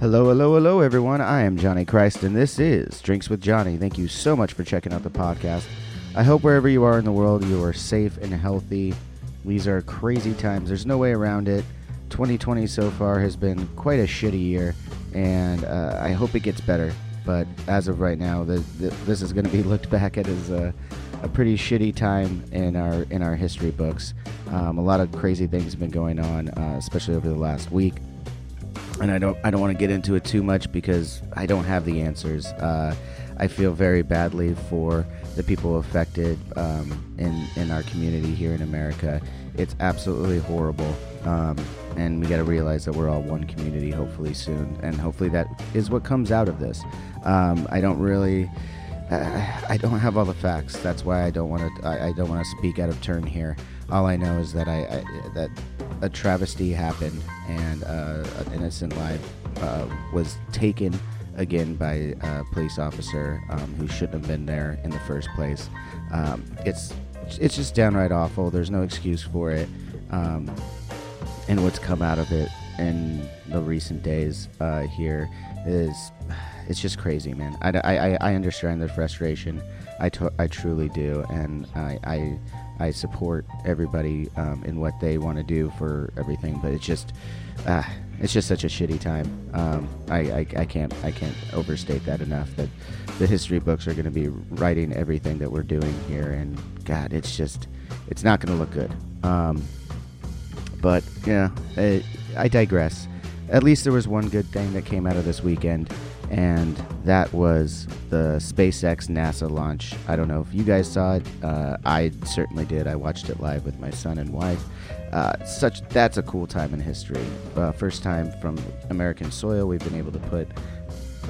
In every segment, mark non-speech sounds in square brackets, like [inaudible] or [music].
Hello, hello, hello, everyone. I am Johnny Christ, and this is Drinks with Johnny. Thank you so much for checking out the podcast. I hope wherever you are in the world, you are safe and healthy. These are crazy times. There's no way around it. 2020 so far has been quite a shitty year, and uh, I hope it gets better. But as of right now, the, the, this is going to be looked back at as a, a, pretty shitty time in our in our history books. Um, a lot of crazy things have been going on, uh, especially over the last week and I don't I don't want to get into it too much because I don't have the answers. Uh, I feel very badly for the people affected um, in in our community here in America. It's absolutely horrible, um, and we got to realize that we're all one community. Hopefully soon, and hopefully that is what comes out of this. Um, I don't really. I don't have all the facts. That's why I don't want to. I, I don't want to speak out of turn here. All I know is that I, I that a travesty happened and uh, an innocent life uh, was taken again by a police officer um, who shouldn't have been there in the first place. Um, it's it's just downright awful. There's no excuse for it, um, and what's come out of it in the recent days uh, here is it's just crazy, man. I, I, I understand the frustration. I, to- I truly do, and I, I I support everybody um, in what they want to do for everything, but it's just uh, it's just such a shitty time. Um, I, I, I can't I can't overstate that enough. That the history books are going to be writing everything that we're doing here, and God, it's just it's not going to look good. Um, but yeah, I, I digress. At least there was one good thing that came out of this weekend and that was the SpaceX NASA launch. I don't know if you guys saw it. Uh, I certainly did. I watched it live with my son and wife. Uh, such that's a cool time in history. Uh, first time from American soil we've been able to put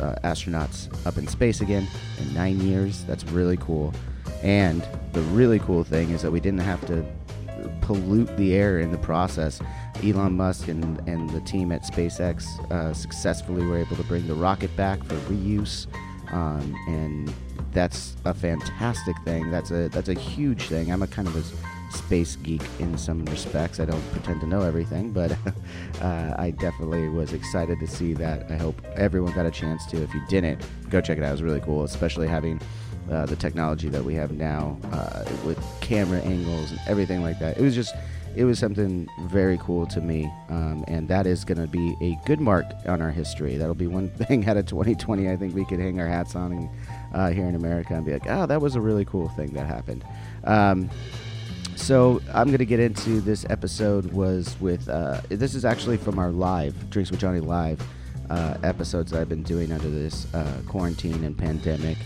uh, astronauts up in space again in nine years. That's really cool. And the really cool thing is that we didn't have to pollute the air in the process. Elon Musk and, and the team at SpaceX uh, successfully were able to bring the rocket back for reuse, um, and that's a fantastic thing. That's a that's a huge thing. I'm a kind of a space geek in some respects. I don't pretend to know everything, but [laughs] uh, I definitely was excited to see that. I hope everyone got a chance to. If you didn't, go check it out. It was really cool, especially having uh, the technology that we have now uh, with camera angles and everything like that. It was just, it was something very cool to me, um, and that is going to be a good mark on our history. That'll be one [laughs] thing out of 2020. I think we could hang our hats on and, uh, here in America and be like, oh, that was a really cool thing that happened. Um, so I'm going to get into this episode was with uh, this is actually from our live Drinks with Johnny live uh, episodes that I've been doing under this uh, quarantine and pandemic.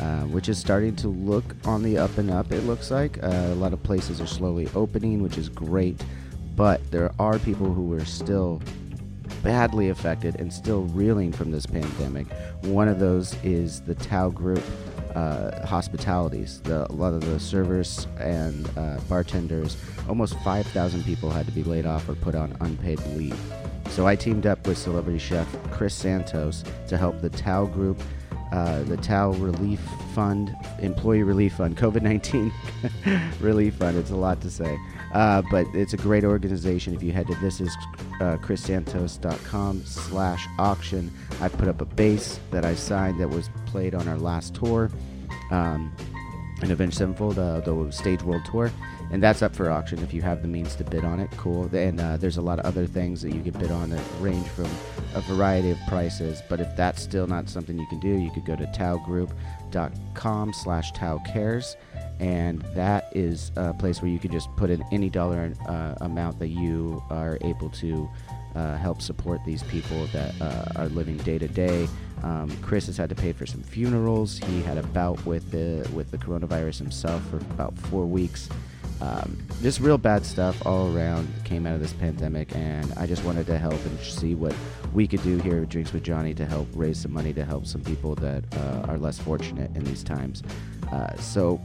Uh, which is starting to look on the up and up, it looks like. Uh, a lot of places are slowly opening, which is great, but there are people who are still badly affected and still reeling from this pandemic. One of those is the Tao Group uh, hospitalities. The, a lot of the servers and uh, bartenders, almost 5,000 people had to be laid off or put on unpaid leave. So I teamed up with celebrity chef Chris Santos to help the Tao Group uh, the Tao Relief Fund, Employee Relief Fund, COVID 19 [laughs] Relief Fund. It's a lot to say. Uh, but it's a great organization. If you head to this is uh, chrissantos.com slash auction, I put up a bass that I signed that was played on our last tour, um, an Avenged Sevenfold, uh, the Stage World Tour and that's up for auction if you have the means to bid on it. Cool. And uh, there's a lot of other things that you can bid on that range from a variety of prices. But if that's still not something you can do, you could go to taogroup.com slash taocares. And that is a place where you can just put in any dollar uh, amount that you are able to uh, help support these people that uh, are living day to day. Um, Chris has had to pay for some funerals. He had a bout with the with the coronavirus himself for about four weeks, um, just real bad stuff all around came out of this pandemic, and I just wanted to help and see what we could do here at Drinks with Johnny to help raise some money to help some people that uh, are less fortunate in these times. Uh, so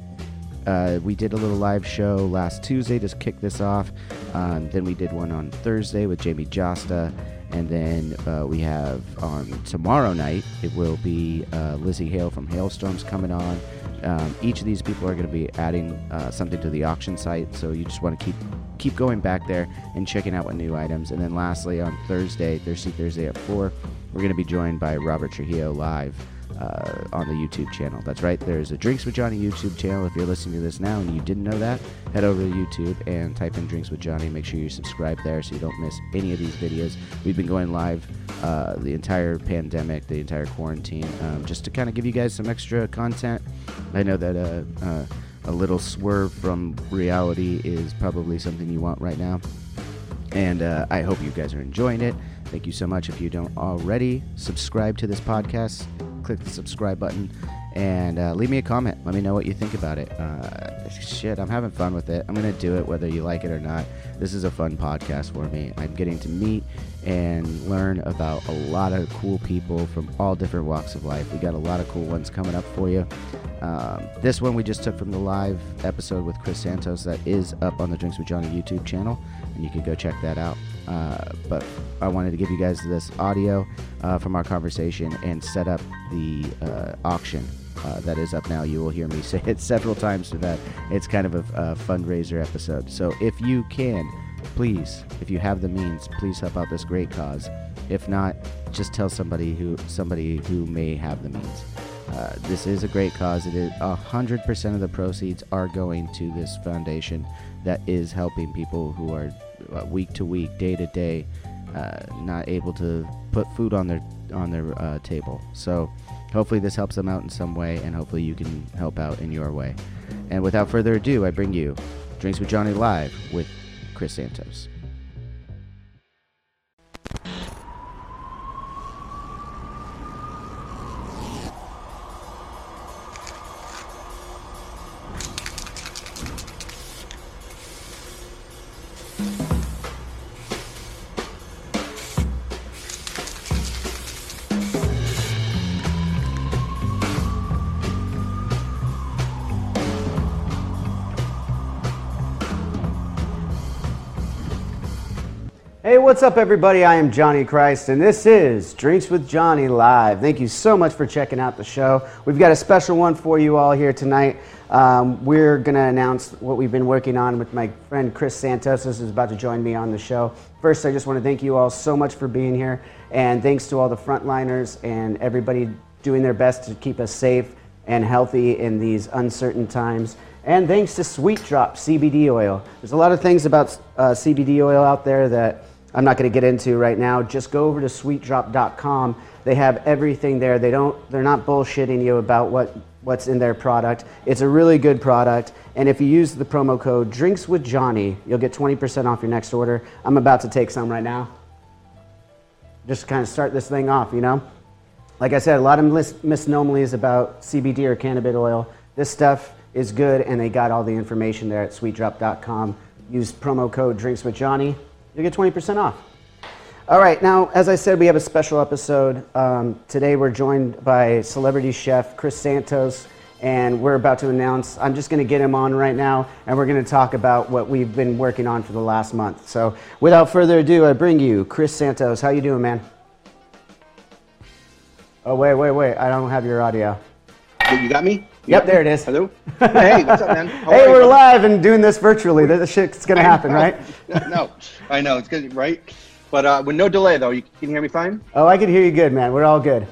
uh, we did a little live show last Tuesday to kick this off. Um, then we did one on Thursday with Jamie Jasta. And then uh, we have on tomorrow night, it will be uh, Lizzie Hale from Halestorm's coming on. Um, each of these people are going to be adding uh, something to the auction site, so you just want to keep keep going back there and checking out what new items. And then lastly, on Thursday, Thursday Thursday at four, we're going to be joined by Robert Trujillo live uh, on the YouTube channel. That's right, there's a Drinks with Johnny YouTube channel. If you're listening to this now and you didn't know that, head over to YouTube and type in Drinks with Johnny. Make sure you subscribe there so you don't miss any of these videos. We've been going live uh, the entire pandemic, the entire quarantine, um, just to kind of give you guys some extra content. I know that uh, uh, a little swerve from reality is probably something you want right now. And uh, I hope you guys are enjoying it. Thank you so much. If you don't already subscribe to this podcast, click the subscribe button and uh, leave me a comment. Let me know what you think about it. Uh, shit, I'm having fun with it. I'm going to do it whether you like it or not. This is a fun podcast for me. I'm getting to meet and learn about a lot of cool people from all different walks of life. We got a lot of cool ones coming up for you. Um, this one we just took from the live episode with Chris Santos that is up on the Drinks with Johnny YouTube channel, and you can go check that out. Uh, but I wanted to give you guys this audio uh, from our conversation and set up the uh, auction uh, that is up now. You will hear me [laughs] say it several times so that it's kind of a, a, fundraiser episode. So if you can, please, if you have the means, please help out this great cause. If not, just tell somebody who somebody who may have the means. Uh, this is a great cause. It is hundred percent of the proceeds are going to this foundation that is helping people who are uh, week to week, day to day, uh, not able to put food on their on their uh, table. So hopefully this helps them out in some way, and hopefully you can help out in your way. And without further ado, I bring you Drinks with Johnny live with Chris Santos. What's up, everybody? I am Johnny Christ, and this is Drinks with Johnny Live. Thank you so much for checking out the show. We've got a special one for you all here tonight. Um, we're going to announce what we've been working on with my friend Chris Santos, who's about to join me on the show. First, I just want to thank you all so much for being here, and thanks to all the frontliners and everybody doing their best to keep us safe and healthy in these uncertain times. And thanks to Sweet Drop CBD oil. There's a lot of things about uh, CBD oil out there that I'm not going to get into right now. Just go over to sweetdrop.com. They have everything there. They don't they're not bullshitting you about what what's in their product. It's a really good product. And if you use the promo code drinks with Johnny, you'll get 20% off your next order. I'm about to take some right now. Just kind of start this thing off, you know? Like I said, a lot of mis- misnomers about CBD or cannabis oil. This stuff is good, and they got all the information there at sweetdrop.com. Use promo code drinks with Johnny you get 20% off. All right, now, as I said, we have a special episode. Um, today we're joined by celebrity chef Chris Santos, and we're about to announce, I'm just going to get him on right now, and we're going to talk about what we've been working on for the last month. So without further ado, I bring you Chris Santos. How you doing, man? Oh wait, wait, wait! I don't have your audio. You got me? You Yep, there it is. Hello. hey, what's up, man? How Hey, we're brother? live and doing this virtually. This shit's gonna happen, right? [laughs] no, I know it's good, right? But uh, with no delay, though, you can hear me fine. Oh, I can hear you good, man. We're all good.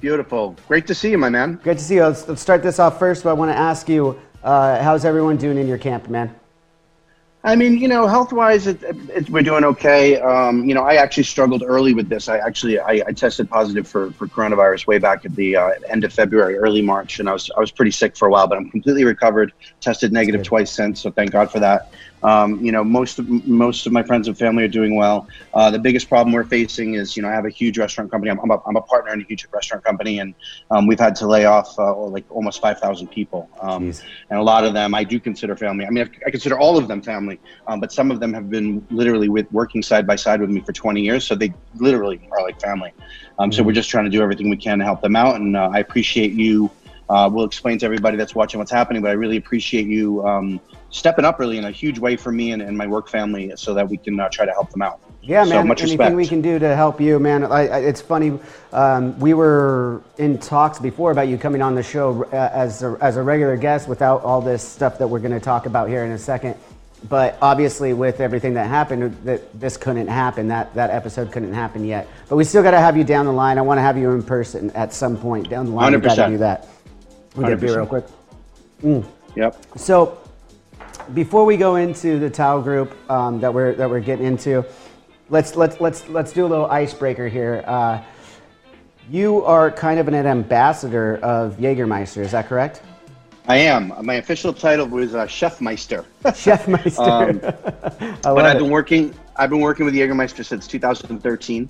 Beautiful. Great to see you, my man. Great to see you. Let's, let's start this off first. But I want to ask you, uh, how's everyone doing in your camp, man? I mean, you know, health-wise, it, it, we're doing okay. Um, you know, I actually struggled early with this. I actually I, I tested positive for, for coronavirus way back at the uh, end of February, early March, and I was I was pretty sick for a while, but I'm completely recovered. Tested negative twice since, so thank God for that. Um, you know, most of most of my friends and family are doing well. Uh, the biggest problem we're facing is, you know, I have a huge restaurant company. I'm, I'm, a, I'm a partner in a huge restaurant company, and um, we've had to lay off uh, like almost 5,000 people. Um, and a lot of them I do consider family. I mean, I I consider all of them family, um, but some of them have been literally with working side by side with me for 20 years, so they literally are like family. Um, So we're just trying to do everything we can to help them out, and uh, I appreciate you. Uh, we'll explain to everybody that's watching what's happening, but I really appreciate you um, stepping up really in a huge way for me and, and my work family, so that we can uh, try to help them out. Yeah, so man. much anything respect. we can do to help you, man. I, I, it's funny. Um, we were in talks before about you coming on the show uh, as a, as a regular guest without all this stuff that we're going to talk about here in a second. But obviously, with everything that happened, that this couldn't happen. That that episode couldn't happen yet. But we still got to have you down the line. I want to have you in person at some point down the line. We got to 100%. do that. We get a beer real quick. Yep. So, before we go into the Tao group um, that we're that we're getting into, let's let's let's let's do a little icebreaker here. Uh, you are kind of an ambassador of Jägermeister, is that correct? I am. My official title was uh, Chefmeister. [laughs] Chefmeister. Um, [laughs] but I've it. been working. I've been working with Jägermeister since 2013.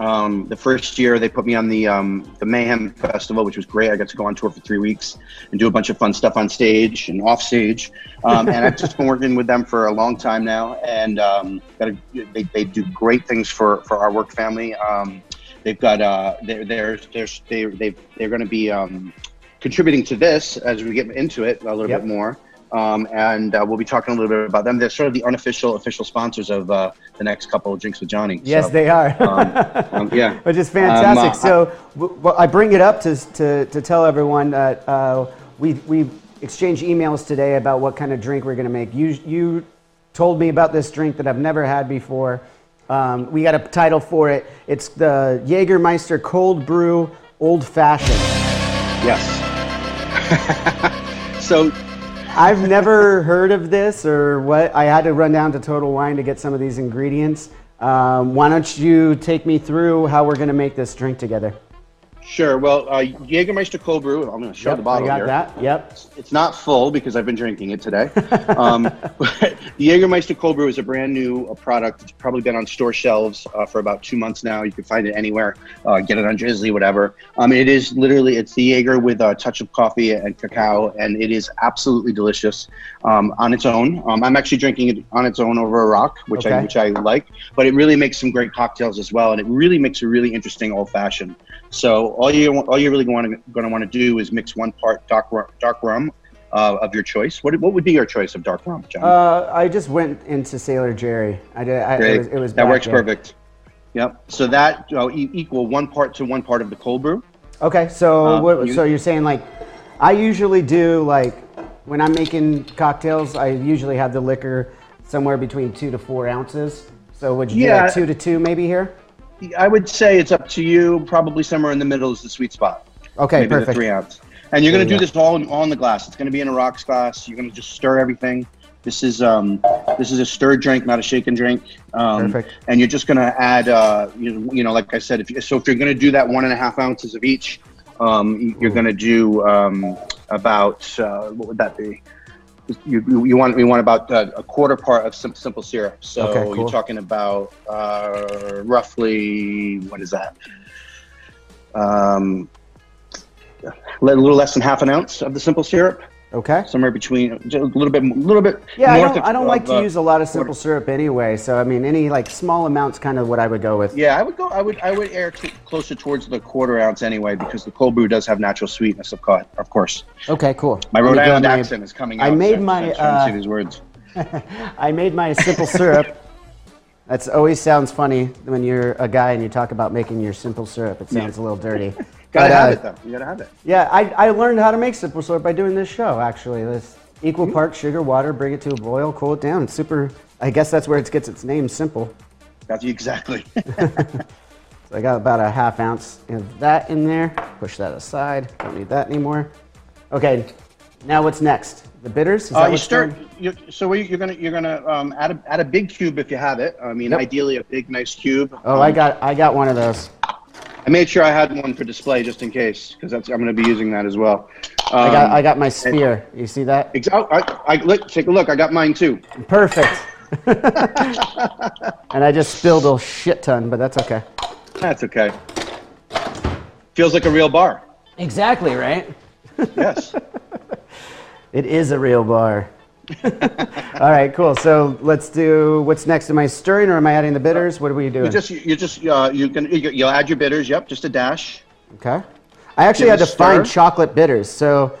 Um, the first year they put me on the um, the Mayhem Festival, which was great. I got to go on tour for three weeks and do a bunch of fun stuff on stage and off stage. Um, and I've just been working with them for a long time now, and um, got a, they they do great things for for our work family. Um, they've got uh, they're they're they're they they they're going to be um, contributing to this as we get into it a little Yep. bit more. Um, and uh, we'll be talking a little bit about them. They're sort of the unofficial official sponsors of uh, the next couple of drinks with Johnny. Yes, So, they are. um, um, yeah. [laughs] Which is fantastic. Um, uh, so, well, I bring it up to, to, to tell everyone that uh, we, we exchanged emails today about what kind of drink we're going to make. You, you told me about this drink that I've never had before. Um, we got a title for it. It's the Jägermeister Cold Brew Old Fashioned. Yes. [laughs] so I've never heard of this or what. I had to run down to Total Wine to get some of these ingredients. Um, why don't you take me through how we're going to make this drink together? Sure. Well, uh, Jägermeister Cold Brew. I'm going to show Yep, the bottle here. I got here. that. Yep. It's not full because I've been drinking it today. [laughs] um, the Jägermeister Cold Brew is a brand new uh, product. It's probably been on store shelves uh, for about two months now. You can find it anywhere. Uh, get it on Drizzly, whatever. Um, it is literally it's the Jaeger with a touch of coffee and cacao, and it is absolutely delicious um, on its own. Um, I'm actually drinking it on its own over a rock, which I which I like. But it really makes some great cocktails as well, and it really makes a really interesting old fashioned. So all you all you're really going to going to want to do is mix one part dark rum, dark rum uh, of your choice. What what would be your choice of dark rum, John? Uh, I just went into Sailor Jerry. I did. I, it was, it was that works there. perfect. Yep. So that uh, equal one part to one part of the cold brew. Okay, so Uh, what, you- so you're saying like, I usually do like when I'm making cocktails, I usually have the liquor somewhere between two to four ounces. So would you do Yeah. like two to two maybe here? I would say it's up to you. Probably somewhere in the middle is the sweet spot. Okay, Maybe the three ounce. And you're going to do this all in the glass. It's going to be in a rocks glass. You're going to just stir everything. This is um, this is a stirred drink, not a shaken drink. Um, Perfect. And you're just going to add, uh, you, know, you know, like I said, if you, so if you're going to do that one and a half ounces of each, um, you're going to do um, about uh, what would that be? You, you you want we want about uh, a quarter part of sim- simple syrup. So Okay, cool. you're talking about uh, roughly what is that? Um, a little less than half an ounce of the simple syrup, Okay. somewhere between a little bit, a little bit. Yeah, I don't, of- I don't like of, to uh, use a lot of simple syrup anyway. So I mean, any like small amounts, kind of what I would go with. Yeah, I would go. I would. I would err t- closer towards the quarter ounce anyway, because the cold brew does have natural sweetness, of course. Of course, Okay, cool. my Rhode Island my- accent is coming out. I made so my, uh, say these words. [laughs] I made my simple syrup. That's always sounds funny when you're a guy and you talk about making your simple syrup. It sounds a little dirty. Gotta But, have uh, it though. You gotta have it. Yeah, I, I learned how to make simple syrup by doing this show. Actually, this equal parts sugar, water, bring it to a boil, cool it down. It's super. I guess that's where it gets its name, simple. That's exactly. [laughs] So I got about a half ounce of that in there. Push that aside. Don't need that anymore. Okay, now what's next? The bitters? Is that Uh, you start. You, so you're gonna you're gonna um, add a add a big cube if you have it. I mean, Yep. ideally a big nice cube. Oh, I Um, got I got one of those. I made sure I had one for display just in case because that's I'm gonna be using that as well. I got Um, I got my spear. You see that? ex- oh, I, I, look, take a look. I got mine too. Perfect. [laughs] and I just spilled a shit ton, but that's okay. That's okay. Feels like a real bar. Exactly right. Yes. [laughs] It is a real bar. [laughs] All right, cool. So let's do what's next. Am I stirring or am I adding the bitters? What are we doing? you just you just uh, you can you, you'll add your bitters. Yep, just a dash. okay. I actually Give had to a find chocolate bitters. So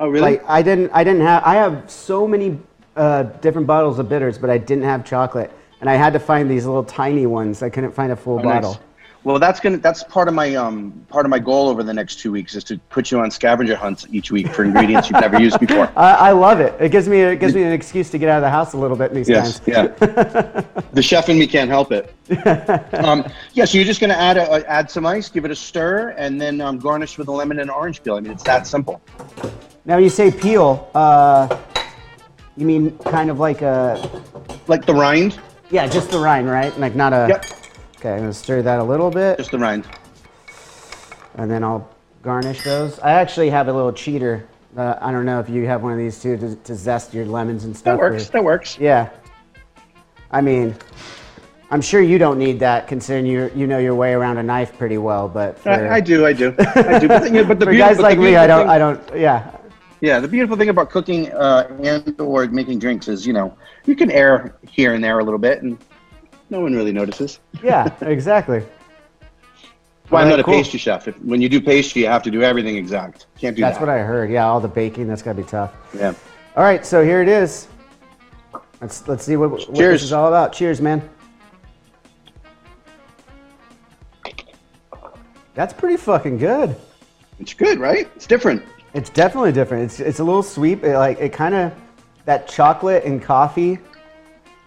Oh really? like I didn't I didn't have I have so many uh, different bottles of bitters, but I didn't have chocolate, and I had to find these little tiny ones. I couldn't find a full Oh, nice. Well, that's gonna that's part of my um part of my goal over the next two weeks is to put you on scavenger hunts each week for ingredients you've never used before. [laughs] I, I love it. It gives me it gives me an excuse to get out of the house a little bit these Yes, times. yeah. [laughs] the chef in me can't help it. [laughs] Um, yeah, so you're just gonna add a, add some ice, give it a stir, and then um, garnish with a lemon and orange peel. I mean, it's that simple. Now you say peel. Uh, you mean kind of like a Like the rind, yeah, just the rind, right? Like not a. Yep. Okay, I'm gonna stir that a little bit, just the rind. and then I'll garnish those. I actually have a little cheater. Uh, I don't know if you have one of these too to, to zest your lemons and stuff. That works. or- That works. Yeah. I mean, I'm sure you don't need that, considering you you know your way around a knife pretty well. But for, I, I do. I do. I do. But, the- [laughs] you know, but the for guys but the like me, I don't. thing- I don't. Yeah. Yeah, the beautiful thing about cooking uh, and or making drinks is, you know, you can air here and there a little bit, and no one really notices. Yeah. Exactly. Well, I'm not a pastry chef. If, when you do pastry, you have to do everything exact. Can't do that. That's that. what I heard. Yeah, all the baking. That's gotta be tough. Yeah. All right, so here it is. Let's let's see what, what this is all about. Cheers, man. That's pretty fucking good. It's good, right? It's different. It's definitely different. It's it's a little sweet. It, like it kind of that chocolate and coffee.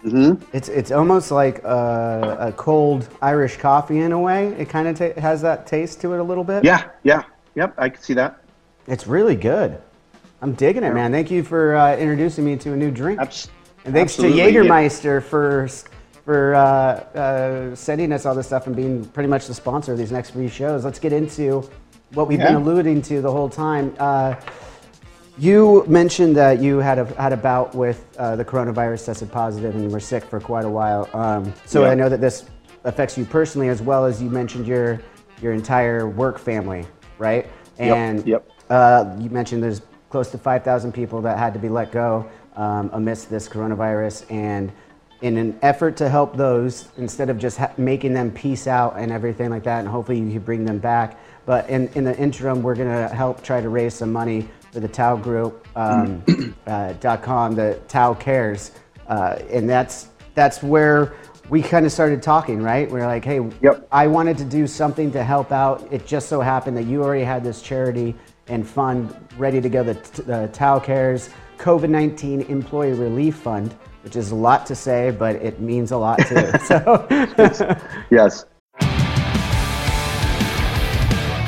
Mm-hmm. It's it's almost like a, a cold Irish coffee in a way. It kind of ta- has that taste to it a little bit. Yeah, yeah, yep. I can see that. It's really good. I'm digging it, man. Thank you for uh, introducing me to a new drink. Abs- And thanks to yeah. Jägermeister for for uh, uh, sending us all this stuff and being pretty much the sponsor of these next three shows. Let's get into what we've been alluding to the whole time. You mentioned that you had a had a bout with uh, the coronavirus, tested positive, and you were sick for quite a while. Um, so Yeah. I know that this affects you personally as well as you mentioned your your entire work family, right? Yep, And yep. uh, you mentioned there's close to 5,000 people that had to be let go um, amidst this coronavirus. And in an effort to help those, instead of just ha- making them peace out and everything like that, and hopefully you can bring them back. But in, in the interim, we're going to help try to raise some money for the Tao Group um, [clears throat] uh, dot .com, the Tao Cares, uh, and that's that's where we kind of started talking, right? We're like, hey, Yep. I wanted to do something to help out. It just so happened that you already had this charity and fund ready to go, the, the Tao Cares COVID 19 Employee Relief Fund, which is a lot to say, but it means a lot too. [laughs] so, [laughs] Yes.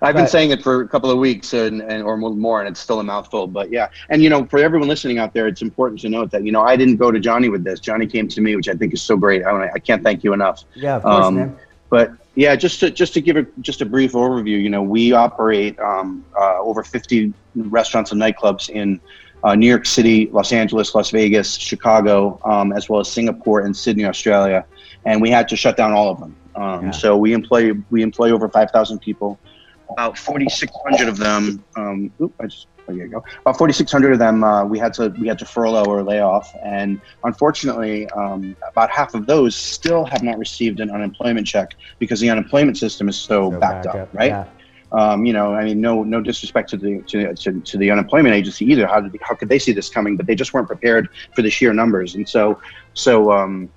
I've been saying it for a couple of weeks and, and or more, and it's still a mouthful. But yeah, and you know, for everyone listening out there, it's important to note that you know I didn't go to Johnny with this. Johnny came to me, which I think is so great. I, I can't thank you enough. yeah, of course, Um, man. But yeah, just to just to give a just a brief overview, you know, we operate um, uh, over 50 restaurants and nightclubs in uh, New York City, Los Angeles, Las Vegas, Chicago, um, as well as Singapore and Sydney, Australia, and we had to shut down all of them. Um, yeah. So we employ we employ over 5,000 people. About 4,600 of them. Um, oops, I just there you go. About 4,600 of them uh, we had to we had to furlough or lay off, and unfortunately, um, about half of those still have not received an unemployment check because the unemployment system is so, so backed up, up, right? Yeah. Um, you know, I mean, no, no disrespect to the to, to, to, the unemployment agency either. How did how could they see this coming? But they just weren't prepared for the sheer numbers, and so so um,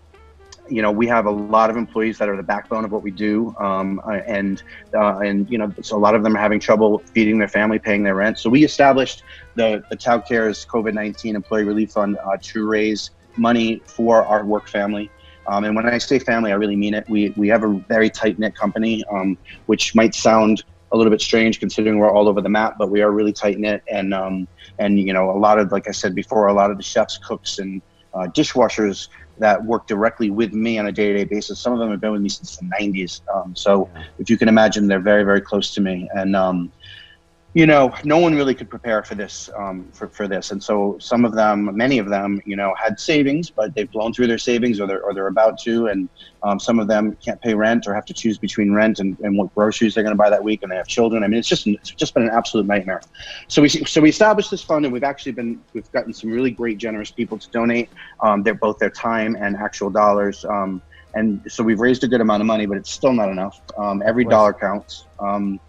you know, we have a lot of employees that are the backbone of what we do, um, uh, and uh, and you know, so a lot of them are having trouble feeding their family, paying their rent. So we established the the Tao Cares COVID nineteen Employee Relief Fund uh, to raise money for our work family. Um, and when I say family, I really mean it. We we have a very tight knit company, um, which might sound a little bit strange considering we're all over the map, but we are really tight knit. And um, and you know, a lot of like I said before, a lot of the chefs, cooks, and uh, dishwashers that work directly with me on a day-to-day basis. Some of them have been with me since the 90s. Um, so yeah. if you can imagine, they're very, very close to me. And um, you know, no one really could prepare for this, um, for, for this. And so some of them, many of them, you know, had savings, but they've blown through their savings or they're, or they're about to. And um, some of them can't pay rent or have to choose between rent and, and what groceries they're going to buy that week. And they have children. I mean, it's just, it's just been an absolute nightmare. So we, so we established this fund and we've actually been, we've gotten some really great, generous people to donate. Um, they're both their time and actual dollars. Um, and so we've raised a good amount of money, but it's still not enough. Um, every dollar counts. Um,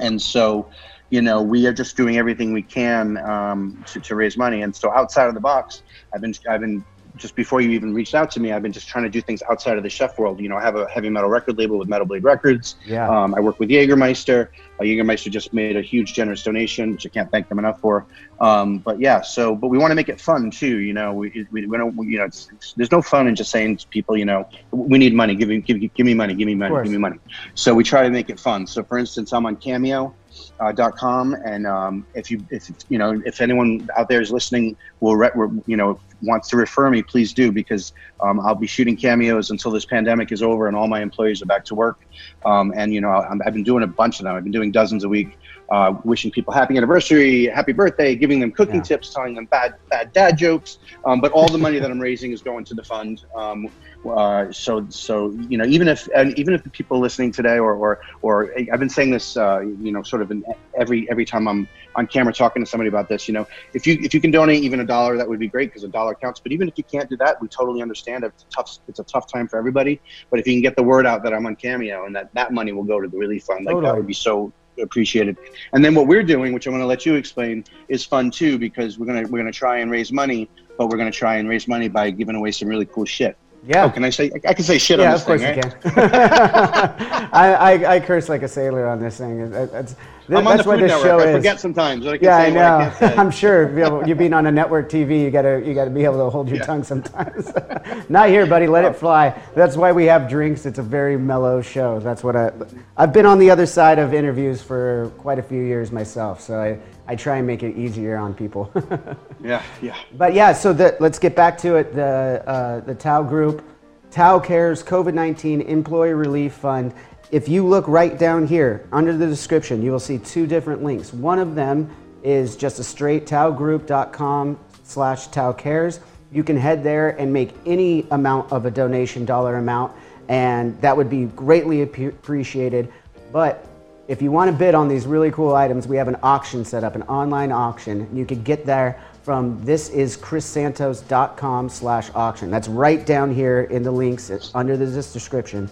and so, you know, we are just doing everything we can um, to, to raise money. And so outside of the box, I've been, I've been just before you even reached out to me, I've been just trying to do things outside of the chef world. You know, I have a heavy metal record label with Metal Blade Records. Yeah. Um, I work with Jägermeister. Uh, Jägermeister just made a huge generous donation, which I can't thank them enough for. Um, but yeah, so but we want to make it fun too. You know, we, we, we don't. We, you know, it's, it's, there's no fun in just saying to people, you know, we need money. Give me give, give me money. Give me money. Give me money. So we try to make it fun. So for instance, I'm on Cameo uh, com. And um, if you if you know if anyone out there is listening will re- you know wants to refer me please do because um, i'll be shooting cameos until this pandemic is over and all my employees are back to work. Um, and you know i have been doing a bunch of them. I've been doing dozens a week uh, wishing people happy anniversary happy birthday giving them cooking yeah. tips telling them bad bad dad jokes um, but all the money that i'm raising is going to the fund um, uh, so so you know even if and even if the people listening today or or, or I've been saying this uh, you know sort of in every every time I'm on camera talking to somebody about this you know if you if you can donate even a dollar that would be great because a dollar counts but even if you can't do that we totally understand it's a tough it's a tough time for everybody but if you can get the word out that I'm on Cameo and that that money will go to the relief fund like totally. that would be so appreciated. And then what we're doing, which I'm going to let you explain, is fun too because we're gonna we're gonna try and raise money, but we're gonna try and raise money by giving away some really cool shit. Yeah. Oh, can I say? I can say shit yeah, on this thing, right? of course you can. [laughs] I, I, I, curse like a sailor on this thing. It's, I'm that's on the this network. show I is. forget sometimes. I yeah, I know. [laughs] I am sure. You being on a network TV, you gotta you gotta be able to hold your yeah. tongue sometimes. [laughs] Not here, buddy. Let it oh. fly. That's why we have drinks. It's a very mellow show. That's what I. I've been on the other side of interviews for quite a few years myself, so I I try and make it easier on people. [laughs] yeah, yeah. But yeah, so the, let's get back to it. The uh, the Tao Group. Tao Cares COVID 19 Employee Relief Fund. If you look right down here under the description, you will see two different links. One of them is just a straight taogroup.com slash Tao Cares. You can head there and make any amount of a donation dollar amount, and that would be greatly appreciated. But if you want to bid on these really cool items, we have an auction set up, an online auction. You could get there from thisischrissantos.com slash auction. That's right down here in the links under this description.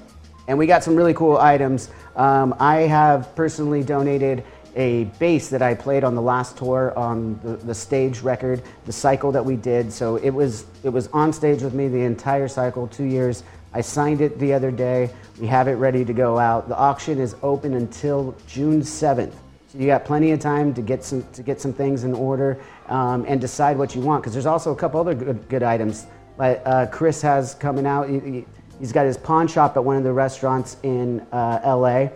And we got some really cool items. Um, I have personally donated a bass that I played on the last tour on the, the, stage record, the cycle that we did. So it was it was on stage with me the entire cycle, two years. I signed it the other day. We have it ready to go out. The auction is open until June 7th. So you got plenty of time to get some to get some things in order um, and decide what you want. Because there's also a couple other good, good items. Like uh, Chris has coming out. He, has got his pawn shop at one of the restaurants in uh, LA.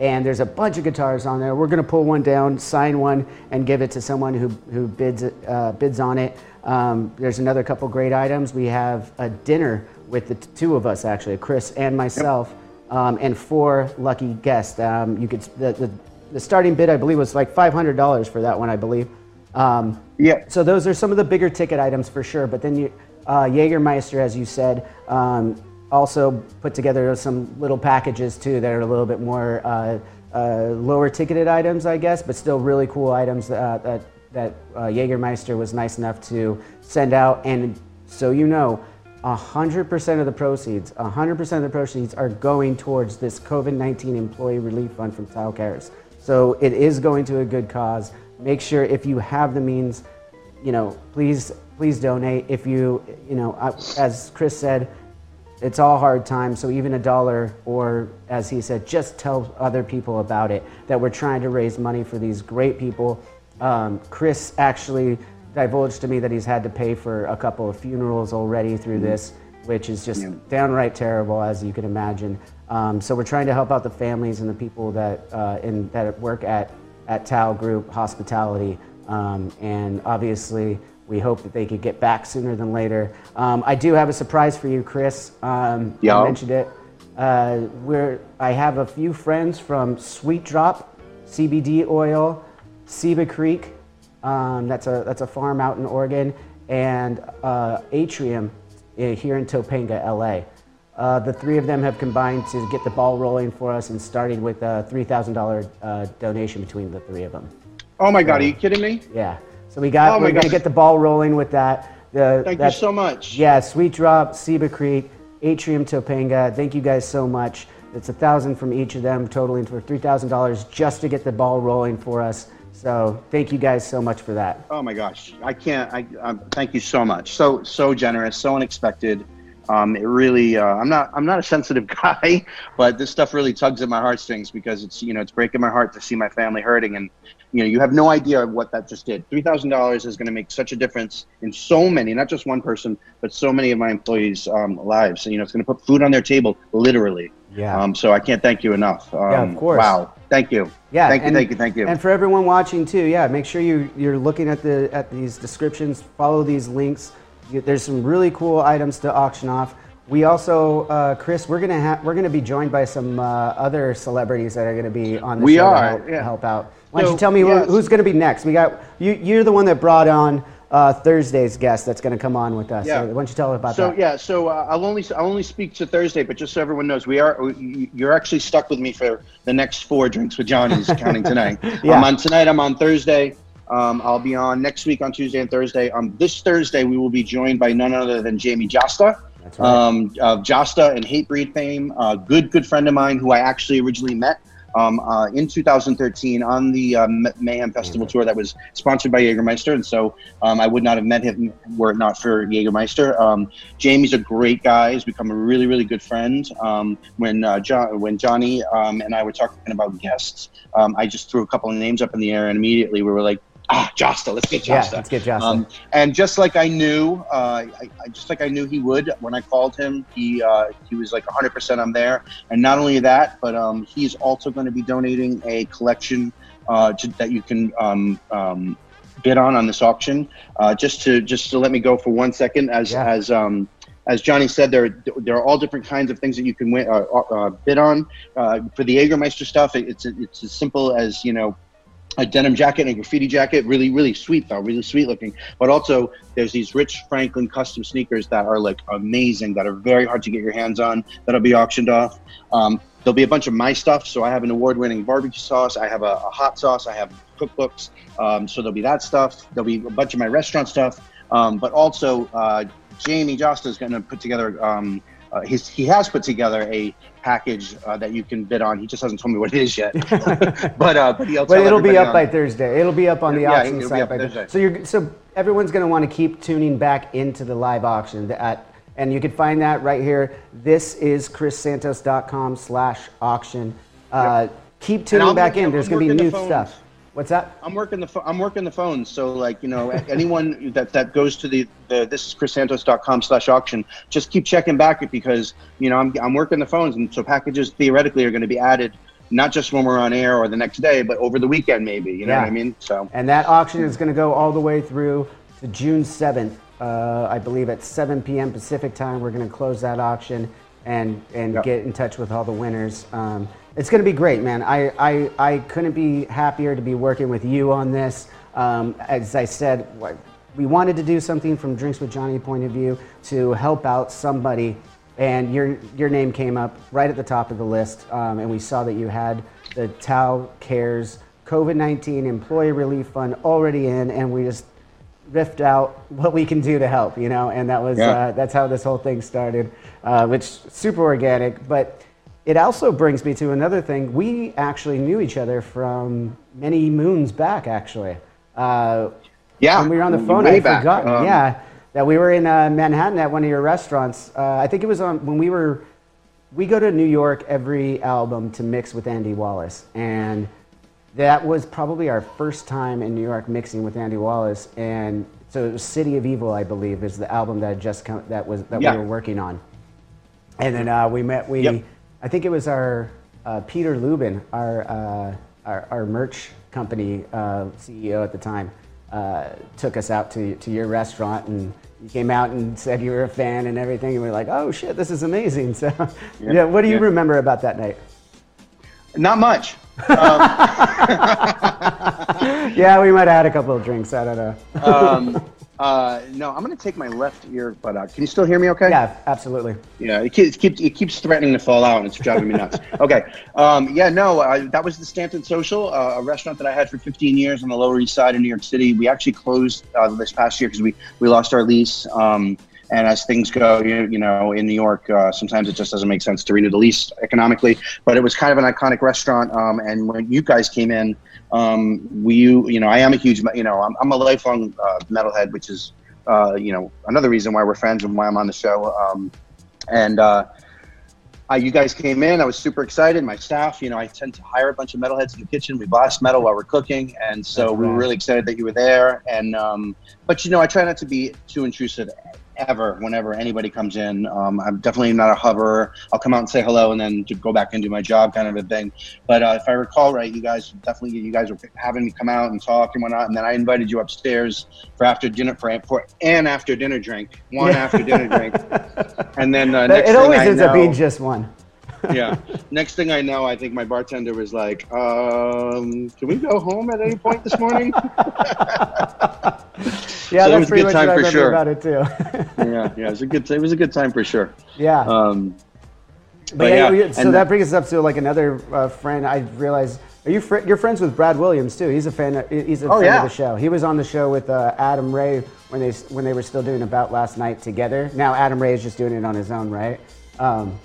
And there's a bunch of guitars on there. We're going to pull one down, sign one, and give it to someone who, who bids, uh, bids on it. Um, there's another couple great items. We have a dinner with the two of us, actually, Chris and myself, um, and four lucky guests. Um, you could the, the, the starting bid, I believe, was like $500 for that one, I believe. Um, Yeah. So those are some of the bigger ticket items for sure. But then you, uh, Jägermeister, as you said, um, also put together some little packages too that are a little bit more uh, uh, lower ticketed items, I guess, but still really cool items uh, that that uh, Jägermeister was nice enough to send out. And so you know, 100% of the proceeds, 100% of the proceeds are going towards this COVID-19 employee relief fund from Tao Cares. So it is going to a good cause. Make sure if you have the means, you know, please please donate. If you, you know, uh, as Chris said, it's all hard times. So even a dollar, or as he said, just tell other people about it. That we're trying to raise money for these great people. Um, Chris actually divulged to me that he's had to pay for a couple of funerals already through this, which is just downright terrible, as you can imagine. Um, so we're trying to help out the families and the people that uh, in, that work at at Tao Group Hospitality, um, and obviously we hope that they could get back sooner than later. Um, I do have a surprise for you, Chris. Um, Yeah. I mentioned it. Uh, we're, I have a few friends from Sweet Drop, CBD oil, Seba Creek. Um, that's a that's a farm out in Oregon, and uh, Atrium uh, here in Topanga, LA. Uh, the three of them have combined to get the ball rolling for us and starting with a $3,000 uh, donation between the three of them. Oh my God, are you kidding me? Yeah. So we got, Oh we're going to get the ball rolling with that. The, Thank you so much. Yeah, Sweet Drop, Seba Creek, Atrium Topanga. Thank you guys so much. It's a thousand from each of them, totaling for $3,000 just to get the ball rolling for us. So thank you guys so much for that. Oh my gosh, I can't. I um, thank you so much. So so generous, so unexpected. Um, it really. Uh, I'm not. I'm not a sensitive [laughs] guy, but this stuff really tugs at my heartstrings because it's you know it's breaking my heart to see my family hurting, and you know you have no idea what that just did. Three thousand dollars is going to make such a difference in so many, not just one person, but so many of my employees' um, lives. And, you know, it's going to put food on their table, literally. Yeah. Um, so I can't thank you enough. Um, Yeah, of course. Wow. Thank you. Yeah, Thank you. and- thank you. Thank you. And for everyone watching too, yeah, make sure you you're looking at the at these descriptions. Follow these links. You, there's some really cool items to auction off. We also, uh, Chris, we're gonna have we're gonna be joined by some uh, other celebrities that are gonna be on the We show are, to help, yeah. help out. Why don't So, you tell me who, who's gonna be next? We got you. You're the one that brought on uh, Thursday's guest that's gonna come on with us. Yeah. So why don't you tell us about So that? yeah, so uh, I'll only I'll only speak to Thursday, but just so everyone knows, we are you're actually stuck with me for the next four drinks with Johnny's counting tonight. [laughs] Yeah. I'm on tonight. I'm on Thursday. Um, I'll be on next week on Tuesday and Thursday. Um, this Thursday we will be joined by none other than Jamie Jasta. That's right. Um, of Jasta and Hatebreed fame, a good good friend of mine who I actually originally met um, uh, in 2013 on the um, Mayhem Festival tour that was sponsored by Jägermeister, and so um, I would not have met him were it not for Jägermeister. Um, Jamie's a great guy; he's become a really, really good friend. Um, when uh, John, when Johnny um, and I were talking about guests, um, I just threw a couple of names up in the air, and immediately we were like, "Ah, Jasta, let's get Yeah, Jasta." let's get Jasta. Um, and just like I knew, uh, I, I just like I knew he would when I called him, he uh, he was like 100% I'm there. And not only that, but um, he's also going to be donating a collection uh, to, that you can um, um, bid on on this auction. Uh, just to just to let me go for one second, as Yeah. as um, as Johnny said, there there are all different kinds of things that you can win, uh, uh, bid on. Uh, for the Jägermeister stuff, it, it's it's as simple as you know a denim jacket and a graffiti jacket. Really, really sweet though, really sweet looking. But also, there's these Rich Franklin custom sneakers that are like amazing, that are very hard to get your hands on. That'll be auctioned off. Um, there'll be a bunch of my stuff. So I have an award-winning barbecue sauce. I have a, a hot sauce. I have cookbooks. Um, so there'll be that stuff. There'll be a bunch of my restaurant stuff. Um, but also, uh, Jamie Jasta is going to put together. Uh, his, he has put together a package uh, that you can bid on. He just hasn't told me what it is yet. [laughs] but uh, but But it'll be up on- by Thursday. It'll be up on the Yeah, auction site by Thursday. So you're so everyone's going to want to keep tuning back into the live auction at and you can find that right here. This is chrissantos.com slash auction. Uh, Keep tuning back in. There's going to be new stuff. What's that? I'm working the pho- I'm working the phones, so like you know anyone that that goes to the the this is chrissantos.com slash auction, just keep checking back because you know I'm I'm working the phones, and so packages theoretically are going to be added not just when we're on air or the next day, but over the weekend maybe. You know Yeah. what I mean? So And that auction is going to go all the way through to June 7th. Uh, I believe at 7 p.m. Pacific time, we're going to close that auction and and Yep. get in touch with all the winners. Um, it's going to be great, man. I, I I couldn't be happier to be working with you on this. Um, as I said, we wanted to do something from Drinks with Johnny point of view to help out somebody, and your your name came up right at the top of the list, um, and we saw that you had the Tao Cares COVID nineteen Employee Relief Fund already in, and we just riffed out what we can do to help, you know, and that was Yeah. uh, that's how this whole thing started, uh, which super organic, but. It also brings me to another thing. We actually knew each other from many moons back, actually. Uh, Yeah, when we were on the phone, I forgot. Um, yeah, that we were in uh, Manhattan at one of your restaurants. Uh, I think it was on when we were. We go to New York every album to mix with Andy Wallace, and that was probably our first time in New York mixing with Andy Wallace. And so it was City of Evil, I believe, is the album that just come, that was that Yeah. we were working on. And then uh, we met. We, Yep. I think it was our uh, Peter Lubin, our, uh, our our merch company uh, CEO at the time, uh, took us out to to your restaurant, and you came out and said you were a fan and everything, and we were like, oh shit, this is amazing. [laughs] So, yeah, what do you yeah. remember about that night? Not much. [laughs] Yeah, we might have had a couple of drinks. I don't know. Um, uh, no, I'm going to take my left ear out. Can you still hear me okay? yeah, absolutely. Yeah, it keeps, it keeps it keeps threatening to fall out, and it's driving me nuts. [laughs] Okay, um, yeah, no, I, that was the Stanton Social, uh, a restaurant that I had for 15 years on the Lower East Side of New York City. We actually closed uh, this past year because we we lost our lease. Um, and as things go, you, you know, in New York, uh, sometimes it just doesn't make sense to renew the lease economically. But it was kind of an iconic restaurant. Um, and when you guys came in, um, we, you know, I am a huge, you know, I'm, I'm a lifelong uh, metalhead, which is, uh, you know, another reason why we're friends and why I'm on the show. Um, and uh, uh, you guys came in. I was super excited. My staff, you know, I tend to hire a bunch of metalheads in the kitchen. We blast metal while we're cooking, and so That's we were right. really excited that you were there. And um, but you know, I try not to be too intrusive ever whenever anybody comes in. Um, I'm definitely not a hoverer. I'll come out and say hello and then to go back and do my job, kind of a thing. But uh, if I recall right, you guys definitely you guys were having me come out and talk and whatnot, and then I invited you upstairs for after dinner for for an after dinner drink, one after dinner drink, [laughs] and then uh, next it always ends up being just one. [laughs] yeah. Next thing I know, I think my bartender was like, um, "Can we go home at any point this morning?" [laughs] [laughs] Yeah, So that's was a good much time what I for remember sure. about it too. yeah, yeah. It was a good. It was a good time for sure. yeah. Um, But, But yeah, yeah, so and- that brings us up to like another uh, friend. I realized, are you fr- you're friends with Brad Williams too? He's a fan. Of, he's a Oh, fan yeah. of the show. He was on the show with uh, Adam Ray when they when they were still doing About Last Night together. Now Adam Ray is just doing it on his own, right? Um,